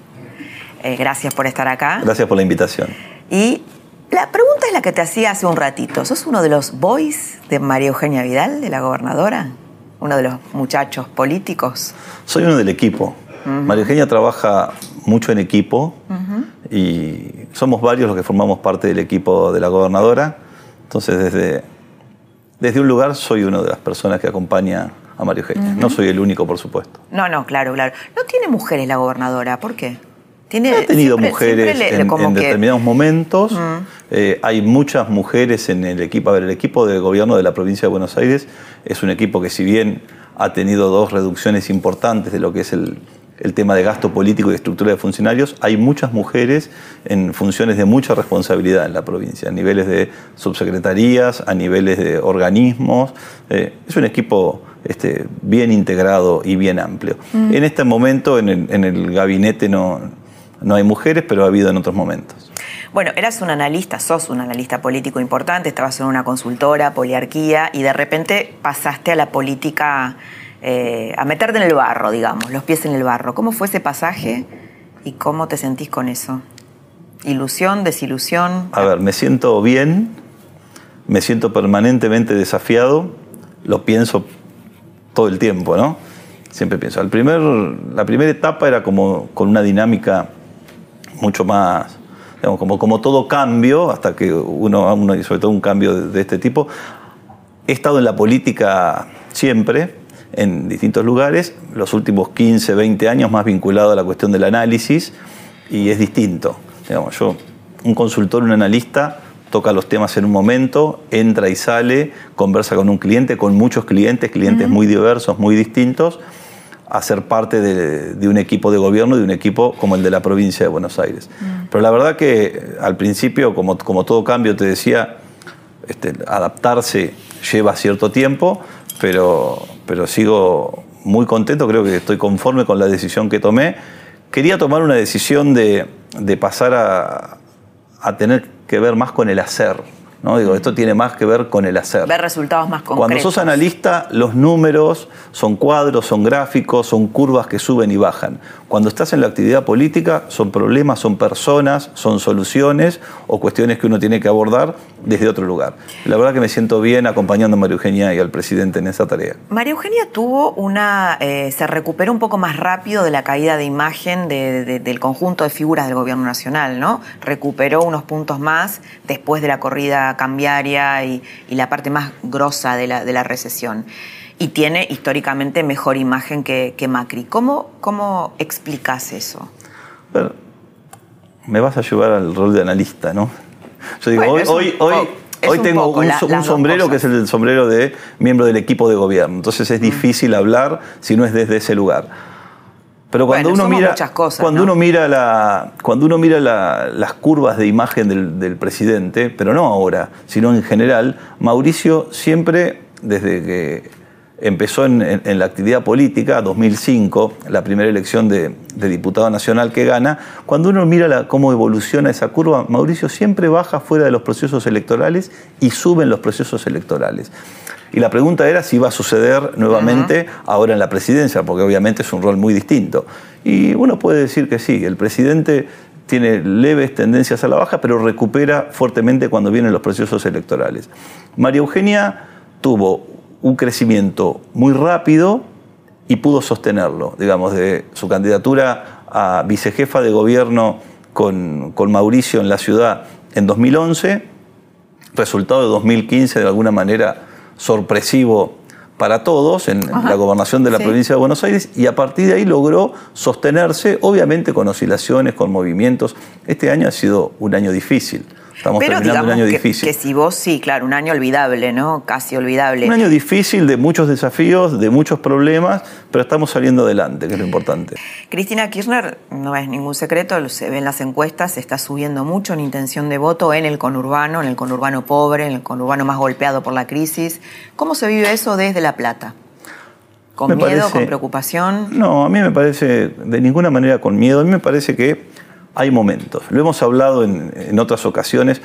Eh, gracias por estar acá. Gracias por la invitación. Y la pregunta es la que te hacía hace un ratito. ¿Sos uno de los boys de María Eugenia Vidal, de la gobernadora? ¿Uno de los muchachos políticos? Soy uno del equipo. María Eugenia trabaja mucho en equipo y somos varios los que formamos parte del equipo de la gobernadora. Entonces, desde, desde un lugar soy una de las personas que acompaña a María Eugenia. No soy el único, por supuesto. No, no, claro, claro. No tiene mujeres la gobernadora, ¿por qué? Tiene, Ha tenido siempre- mujeres siempre le- en, como en que- determinados momentos. Eh, hay muchas mujeres en el equipo. A ver, el equipo de gobierno de la provincia de Buenos Aires es un equipo que si bien ha tenido dos reducciones importantes de lo que es el, el tema de gasto político y estructura de funcionarios, hay muchas mujeres en funciones de mucha responsabilidad en la provincia, a niveles de subsecretarías, a niveles de organismos. Eh, es un equipo este, bien integrado y bien amplio. En este momento en el, en el gabinete no, no hay mujeres, pero ha habido en otros momentos. Bueno, eras un analista, sos un analista político importante, estabas en una consultora, poliarquía, y de repente pasaste a la política, eh, a meterte en el barro, digamos, los pies en el barro. ¿Cómo fue ese pasaje y cómo te sentís con eso? ¿Ilusión, desilusión? A ver, me siento bien, me siento permanentemente desafiado, lo pienso todo el tiempo, ¿no? Siempre pienso. El primer, la primera etapa era como con una dinámica mucho más, digamos, como, como todo cambio, hasta que uno, uno, y sobre todo un cambio de, de este tipo. He estado en la política siempre, en distintos lugares, los últimos 15, 20 años más vinculado a la cuestión del análisis, y es distinto. Digamos, yo, un consultor, un analista, toca los temas en un momento, entra y sale, conversa con un cliente, con muchos clientes, clientes muy diversos, muy distintos, a ser parte de, un equipo de gobierno, de un equipo como el de la provincia de Buenos Aires. Mm. Pero la verdad que al principio, como, como todo cambio, te decía, este, adaptarse lleva cierto tiempo, pero, pero sigo muy contento, creo que estoy conforme con la decisión que tomé. Quería tomar una decisión de, de pasar a, a tener que ver más con el hacer. ¿no? Digo, esto tiene más que ver con el hacer. Ver resultados más concretos. Cuando sos analista, los números son cuadros, son gráficos, son curvas que suben y bajan. Cuando estás en la actividad política, son problemas, son personas, son soluciones o cuestiones que uno tiene que abordar desde otro lugar. La verdad que me siento bien acompañando a María Eugenia y al presidente en esa tarea. María Eugenia tuvo una, eh, se recuperó un poco más rápido de la caída de imagen del conjunto de figuras del gobierno nacional, ¿no? Recuperó unos puntos más después de la corrida cambiaria y, la parte más grosa de la, de la recesión y tiene históricamente mejor imagen que, Macri. ¿Cómo, ¿Cómo explicas eso? me vas a llevar al rol de analista, ¿no? Yo digo, hoy, hoy, hoy, tengo un, sombrero que es el sombrero de miembro del equipo de gobierno. Entonces es mm. difícil hablar si no es desde ese lugar. Pero cuando uno mira, cuando uno mira la, cuando uno mira las curvas de imagen del, del, presidente, pero no ahora, sino en general, Mauricio siempre desde que empezó en, la actividad política, 2005, la primera elección de, diputado nacional que gana, cuando uno mira cómo evoluciona esa curva, Mauricio siempre baja fuera de los procesos electorales y sube en los procesos electorales. Y la pregunta era si va a suceder nuevamente ahora en la presidencia, porque obviamente es un rol muy distinto. Y uno puede decir que sí, el presidente tiene leves tendencias a la baja, pero recupera fuertemente cuando vienen los procesos electorales. María Eugenia tuvo un crecimiento muy rápido y pudo sostenerlo, digamos, de su candidatura a vicejefa de gobierno con, Mauricio en la ciudad en 2011, resultado de 2015 de alguna manera sorpresivo para todos en la gobernación de la provincia de Buenos Aires y a partir de ahí logró sostenerse, obviamente con oscilaciones, con movimientos. Este año ha sido un año difícil. Estamos terminando un año que, difícil. Que si vos sí, claro, un año olvidable, ¿no? Casi olvidable. Un año difícil de muchos desafíos, de muchos problemas, pero estamos saliendo adelante, que es lo importante. Cristina Kirchner, no es ningún secreto, se ve en las encuestas, se está subiendo mucho en intención de voto en el conurbano, en el conurbano pobre, en el conurbano más golpeado por la crisis. ¿Cómo se vive eso desde La Plata? ¿Con miedo, con preocupación? No, a mí me parece, de ninguna manera con miedo, a mí me parece que hay momentos. Lo hemos hablado en, otras ocasiones.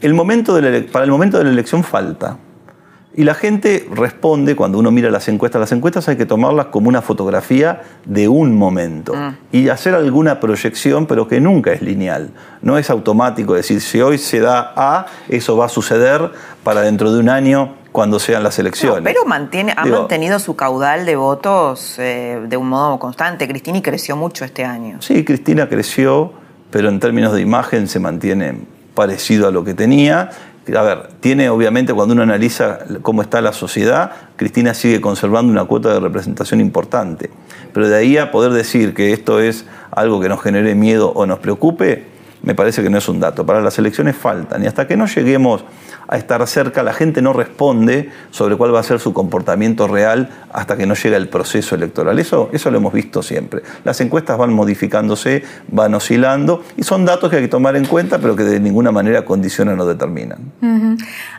El momento de para el momento de la elección falta. Y la gente responde cuando uno mira las encuestas. Las encuestas hay que tomarlas como una fotografía de un momento mm. y hacer alguna proyección, pero que nunca es lineal. No es automático decir, si hoy se da A, eso va a suceder para dentro de un año cuando sean las elecciones. pero mantiene, ha mantenido su caudal de votos eh, de un modo constante. Cristina creció mucho este año. Sí, Cristina creció, pero en términos de imagen se mantiene parecido a lo que tenía. A ver, tiene obviamente cuando uno analiza cómo está la sociedad, Cristina sigue conservando una cuota de representación importante. Pero de ahí a poder decir que esto es algo que nos genere miedo o nos preocupe, me parece que no es un dato. Para las elecciones faltan. Y hasta que no lleguemos a estar cerca, la gente no responde sobre cuál va a ser su comportamiento real hasta que no llega el proceso electoral. Eso, eso lo hemos visto siempre. Las encuestas van modificándose, van oscilando y son datos que hay que tomar en cuenta, pero que de ninguna manera condicionan o determinan.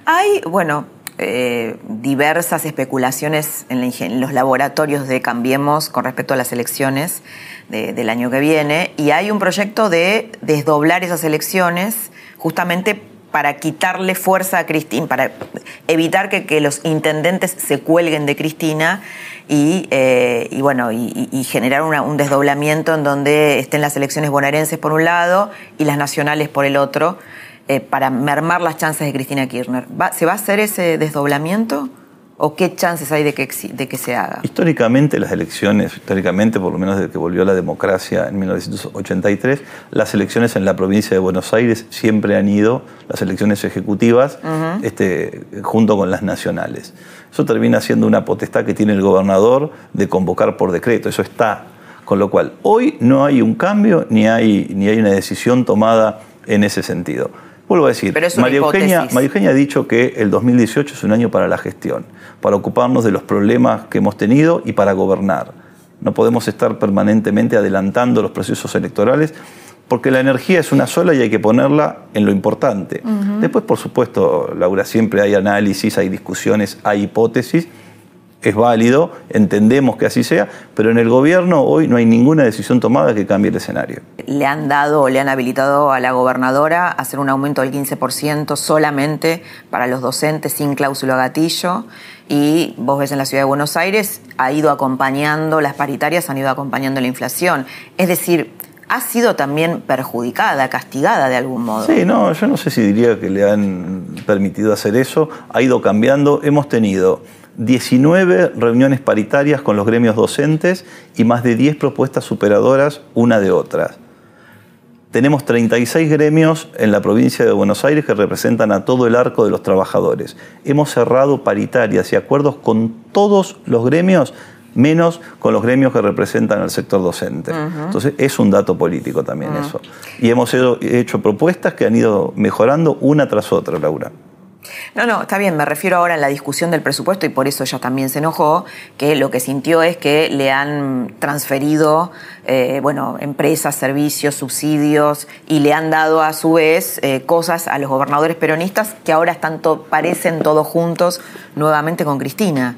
Hay, bueno, eh, diversas especulaciones en, los laboratorios de Cambiemos con respecto a las elecciones del año que viene. Y hay un proyecto de desdoblar esas elecciones justamente para quitarle fuerza a Cristina, para evitar que, los intendentes se cuelguen de Cristina y, eh, bueno, y, generar un desdoblamiento en donde estén las elecciones bonaerenses por un lado y las nacionales por el otro, eh, para mermar las chances de Cristina Kirchner. ¿Se va a hacer ese desdoblamiento? ¿O qué chances hay de que, de que se haga? Históricamente las elecciones, históricamente por lo menos desde que volvió la democracia en 1983, las elecciones en la provincia de Buenos Aires siempre han ido, las elecciones ejecutivas, este, junto con las nacionales. Eso termina siendo una potestad que tiene el gobernador de convocar por decreto, eso está. Con lo cual, hoy no hay un cambio ni hay, ni hay una decisión tomada en ese sentido. Vuelvo a decir, María, Eugenia. María Eugenia ha dicho que el 2018 es un año para la gestión, para ocuparnos de los problemas que hemos tenido y para gobernar. No podemos estar permanentemente adelantando los procesos electorales porque la energía es una sola y hay que ponerla en lo importante. Después, por supuesto, Laura, siempre hay análisis, hay discusiones, hay hipótesis. Es válido, entendemos que así sea, pero en el gobierno hoy no hay ninguna decisión tomada que cambie el escenario. Le han dado le han habilitado a la gobernadora hacer un aumento del 15% solamente para los docentes sin cláusula gatillo. Y vos ves en la ciudad de Buenos Aires, ha ido acompañando, las paritarias han ido acompañando la inflación. Es decir, ha sido también perjudicada, castigada de algún modo. Sí, no, yo no sé si diría que le han permitido hacer eso. Ha ido cambiando. Hemos tenido 19 reuniones paritarias con los gremios docentes y más de 10 propuestas superadoras una de otras. Tenemos 36 gremios en la provincia de Buenos Aires que representan a todo el arco de los trabajadores. Hemos cerrado paritarias y acuerdos con todos los gremios, menos con los gremios que representan al sector docente. Entonces es un dato político también eso. Y hemos hecho, hecho propuestas que han ido mejorando una tras otra, Laura. No, no, está bien, me refiero ahora en la discusión del presupuesto y por eso ella también se enojó, que lo que sintió es que le han transferido, eh, bueno, empresas, servicios, subsidios y le han dado a su vez eh, cosas a los gobernadores peronistas que ahora están to- parecen todos juntos nuevamente con Cristina.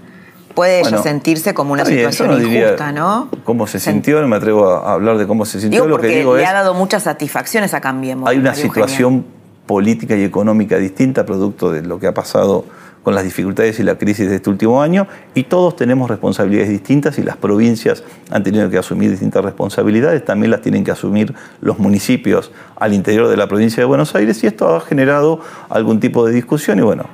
Puede ella sentirse como una situación no injusta, ¿no? ¿Cómo se sintió? No me atrevo a hablar de cómo se sintió. Digo Lo que digo le es, ha dado muchas satisfacciones a Cambiemos. hay una Eugenia. Política y económica distinta producto de lo que ha pasado con las dificultades y la crisis de este último año y todos tenemos responsabilidades distintas y las provincias han tenido que asumir distintas responsabilidades, también las tienen que asumir los municipios al interior de la provincia de Buenos Aires y esto ha generado algún tipo de discusión y bueno,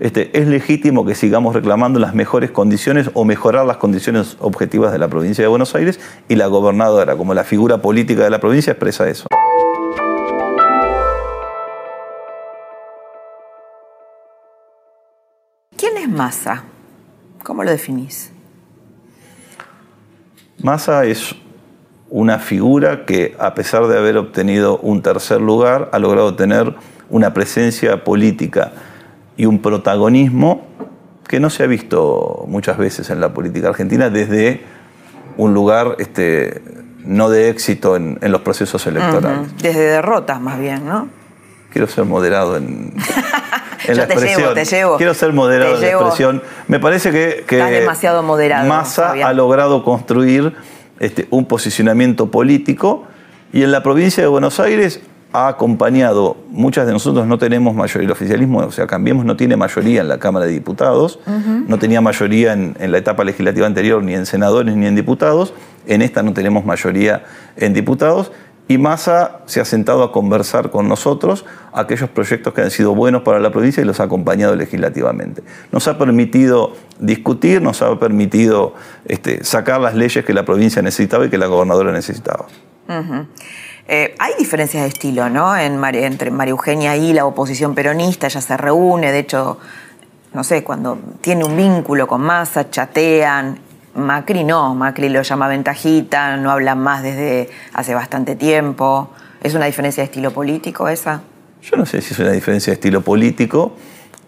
este, es legítimo que sigamos reclamando las mejores condiciones o mejorar las condiciones objetivas de la provincia de Buenos Aires y la gobernadora, como la figura política de la provincia, expresa eso. ¿Quién es Massa? ¿Cómo lo definís? Massa es una figura que, a pesar de haber obtenido un tercer lugar, ha logrado tener una presencia política y un protagonismo que no se ha visto muchas veces en la política argentina desde un lugar este, no de éxito en, en los procesos electorales. Desde derrotas más bien, ¿no? Quiero ser moderado en, en Yo la te llevo, te llevo. Quiero ser moderado en la expresión. Me parece que, que Estás demasiado moderado, Massa Fabián. ha logrado construir este, un posicionamiento político y en la provincia de Buenos Aires ha acompañado, muchas de nosotros no tenemos mayoría, el oficialismo, o sea, Cambiemos no tiene mayoría en la Cámara de Diputados, no tenía mayoría en, en la etapa legislativa anterior ni en senadores ni en diputados, en esta no tenemos mayoría en diputados y Massa se ha sentado a conversar con nosotros aquellos proyectos que han sido buenos para la provincia y los ha acompañado legislativamente. Nos ha permitido discutir, nos ha permitido este, sacar las leyes que la provincia necesitaba y que la gobernadora necesitaba. Eh, hay diferencias de estilo, ¿no? En entre María Eugenia y la oposición peronista, ella se reúne, de hecho, no sé, cuando tiene un vínculo con Massa, chatean. Macri no, Macri lo llama ventajita, no hablan más desde hace bastante tiempo. ¿Es una diferencia de estilo político esa? Yo no sé si es una diferencia de estilo político.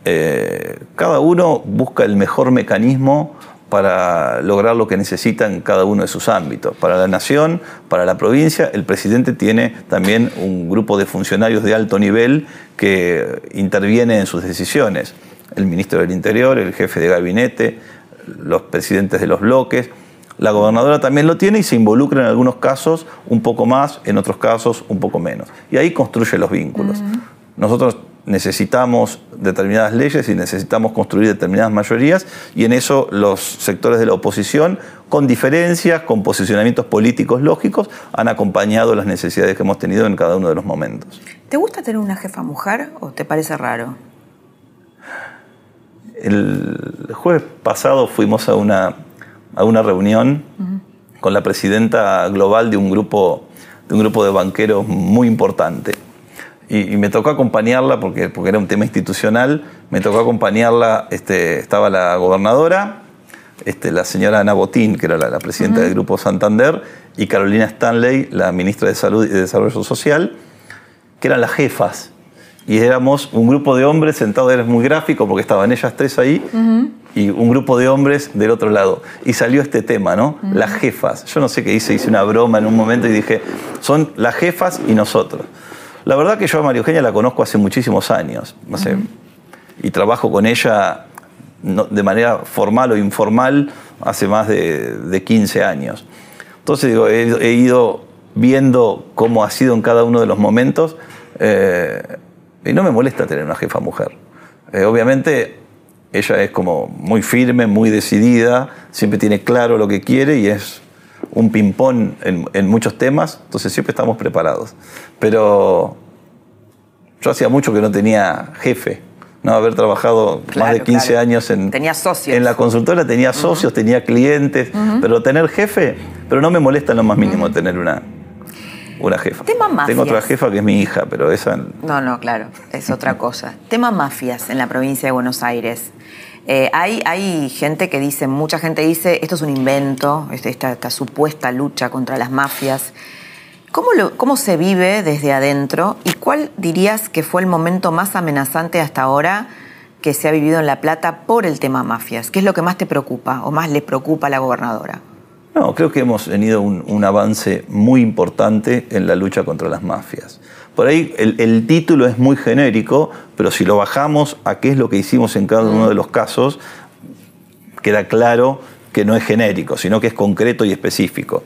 Eh, cada uno busca el mejor mecanismo para lograr lo que necesita en cada uno de sus ámbitos. Para la nación, para la provincia, el presidente tiene también un grupo de funcionarios de alto nivel que interviene en sus decisiones. El ministro del Interior, el jefe de gabinete, los presidentes de los bloques. La gobernadora también lo tiene y se involucra en algunos casos un poco más, en otros casos un poco menos. Y ahí construye los vínculos. Nosotros necesitamos determinadas leyes y necesitamos construir determinadas mayorías y en eso los sectores de la oposición, con diferencias, con posicionamientos políticos lógicos, han acompañado las necesidades que hemos tenido en cada uno de los momentos. ¿Te gusta tener una jefa mujer o te parece raro? El jueves pasado fuimos a una, a una reunión con la presidenta global de un grupo de, un grupo de banqueros muy importante. Y, y me tocó acompañarla, porque, porque era un tema institucional, me tocó acompañarla, este, estaba la gobernadora, este, la señora Ana Botín, que era la, la presidenta del Grupo Santander, y Carolina Stanley, la ministra de Salud y de Desarrollo Social, que eran las jefas. Y éramos un grupo de hombres sentados, era muy gráfico porque estaban ellas tres ahí y un grupo de hombres del otro lado. Y salió este tema, ¿no? Las jefas. Yo no sé qué hice, hice una broma en un momento y dije, son las jefas y nosotros. La verdad que yo a María Eugenia la conozco hace muchísimos años, no sé, y trabajo con ella de manera formal o informal hace más de, 15 años. Entonces digo, he, ido viendo cómo ha sido en cada uno de los momentos eh, y no me molesta tener una jefa mujer. Eh, obviamente ella es como muy firme, muy decidida, siempre tiene claro lo que quiere y es un ping-pong en, muchos temas, entonces siempre estamos preparados. Pero yo hacía mucho que no tenía jefe, ¿no? Haber trabajado más de 15 años en, en la consultora, tenía socios, tenía clientes, pero tener jefe, pero no me molesta en lo más mínimo tener una, una jefa. Tema mafias. Tengo otra jefa que es mi hija, pero esa... No, no, claro, es otra cosa. Tema mafias en la provincia de Buenos Aires. Eh, hay, hay, gente que dice, mucha gente dice, esto es un invento, este, esta, esta supuesta lucha contra las mafias. ¿Cómo, ¿Cómo se vive desde adentro y cuál dirías que fue el momento más amenazante hasta ahora que se ha vivido en La Plata por el tema mafias? ¿Qué es lo que más te preocupa o más le preocupa a la gobernadora? No, creo que hemos tenido un, avance muy importante en la lucha contra las mafias. Por ahí el, título es muy genérico, pero si lo bajamos a qué es lo que hicimos en cada uno de los casos, queda claro que no es genérico, sino que es concreto y específico.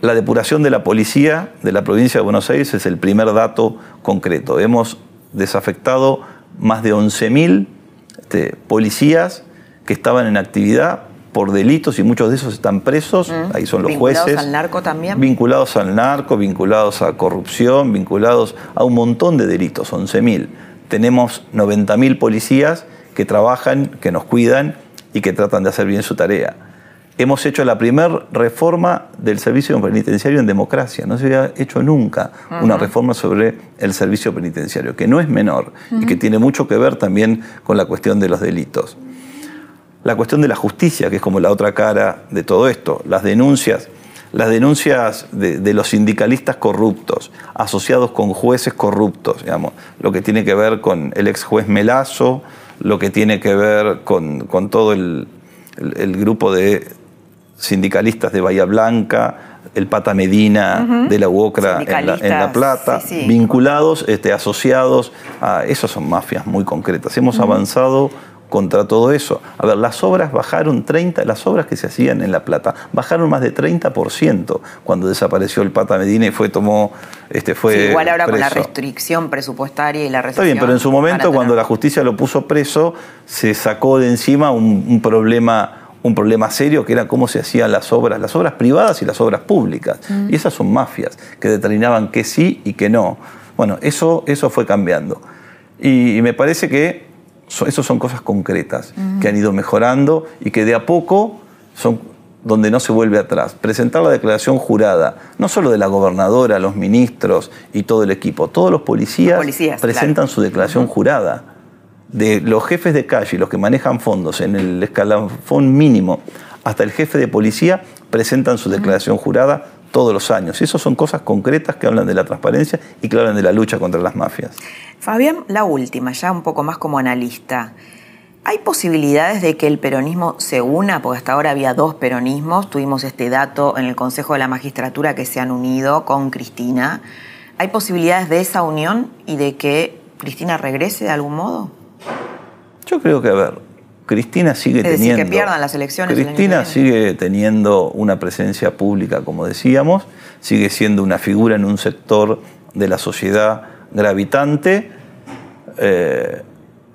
La depuración de la policía de la provincia de Buenos Aires es el primer dato concreto. Hemos desafectado más de 11.000 este, policías que estaban en actividad por delitos y muchos de esos están presos, mm. ahí son los jueces. ¿Vinculados al narco también? Vinculados al narco, vinculados a corrupción, vinculados a un montón de delitos, 11.000. Tenemos 90.000 policías que trabajan, que nos cuidan y que tratan de hacer bien su tarea. Hemos hecho la primera reforma del servicio penitenciario en democracia. No se había hecho nunca una reforma sobre el servicio penitenciario, que no es menor y que tiene mucho que ver también con la cuestión de los delitos la cuestión de la justicia, que es como la otra cara de todo esto, las denuncias, las denuncias de, los sindicalistas corruptos, asociados con jueces corruptos, digamos, lo que tiene que ver con el ex juez Melazo, lo que tiene que ver con, todo el, grupo de sindicalistas de Bahía Blanca, el Pata Medina de la UOCRA en la, Plata, vinculados, este, asociados a... Esas son mafias muy concretas. Hemos avanzado contra todo eso. A ver, las obras bajaron 30, las obras que se hacían en La Plata bajaron más de 30% cuando desapareció el Pata Medina y fue tomó este fue igual ahora con la restricción presupuestaria y la restricción. Está bien, pero en su momento cuando la justicia lo puso preso se sacó de encima un, problema un problema serio que era cómo se hacían las obras, las obras privadas y las obras públicas. Mm. Y esas son mafias que determinaban que sí y que no. Bueno, eso, eso fue cambiando. y me parece que eso son cosas concretas que han ido mejorando y que de a poco son donde no se vuelve atrás. Presentar la declaración jurada, no solo de la gobernadora, los ministros y todo el equipo, todos los policías, presentan su declaración jurada. De los jefes de calle, los que manejan fondos en el escalafón mínimo, hasta el jefe de policía, presentan su declaración jurada todos los años. Y eso son cosas concretas que hablan de la transparencia y que hablan de la lucha contra las mafias. Fabián, la última, ya un poco más como analista. ¿Hay posibilidades de que el peronismo se una? Porque hasta ahora había dos peronismos. Tuvimos este dato en el Consejo de la Magistratura que se han unido con Cristina. ¿Hay posibilidades de esa unión y de que Cristina regrese de algún modo? Yo creo que, a ver, Cristina sigue es teniendo. que pierdan las elecciones. Cristina sigue teniendo una presencia pública, como decíamos, sigue siendo una figura en un sector de la sociedad gravitante, eh,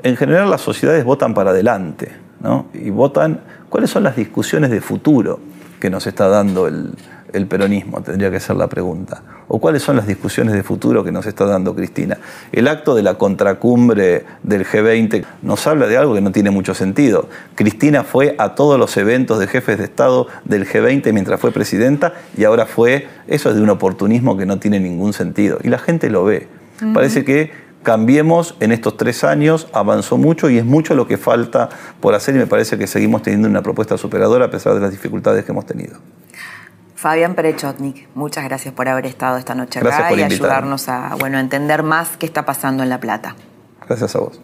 en general las sociedades votan para adelante, ¿no? Y votan cuáles son las discusiones de futuro que nos está dando el, el peronismo, tendría que ser la pregunta. ¿O cuáles son las discusiones de futuro que nos está dando Cristina? El acto de la contracumbre del G20 nos habla de algo que no tiene mucho sentido. Cristina fue a todos los eventos de jefes de Estado del G20 mientras fue presidenta y ahora fue, eso es de un oportunismo que no tiene ningún sentido. Y la gente lo ve. Parece que cambiemos en estos tres años, avanzó mucho y es mucho lo que falta por hacer y me parece que seguimos teniendo una propuesta superadora a pesar de las dificultades que hemos tenido. Fabián Perechotnik, muchas gracias por haber estado esta noche Gracias acá y invitarme. ayudarnos a bueno, a entender más qué está pasando en La Plata. Gracias a vos.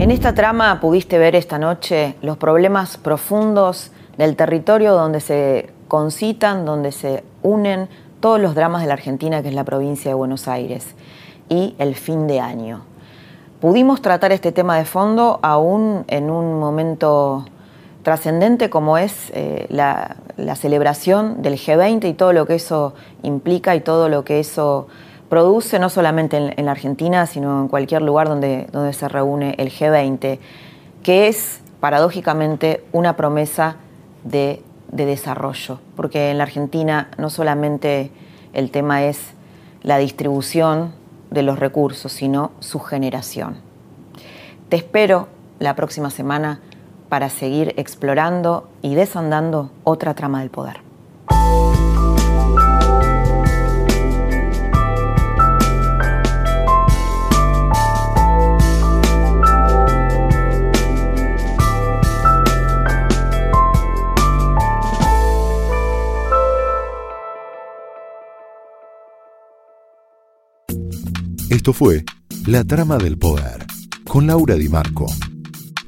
En esta trama pudiste ver esta noche los problemas profundos del territorio donde se concitan, donde se unen todos los dramas de la Argentina, que es la provincia de Buenos Aires, y el fin de año. Pudimos tratar este tema de fondo aún en un momento trascendente como es eh, la, celebración del G20 y todo lo que eso implica y todo lo que eso produce, no solamente en, en la Argentina, sino en cualquier lugar donde, donde se reúne el G20, que es paradójicamente una promesa de, de desarrollo, porque en la Argentina no solamente el tema es la distribución de los recursos, sino su generación. Te espero la próxima semana para seguir explorando y desandando otra trama del poder. Esto fue La Trama del Poder con Laura Di Marco,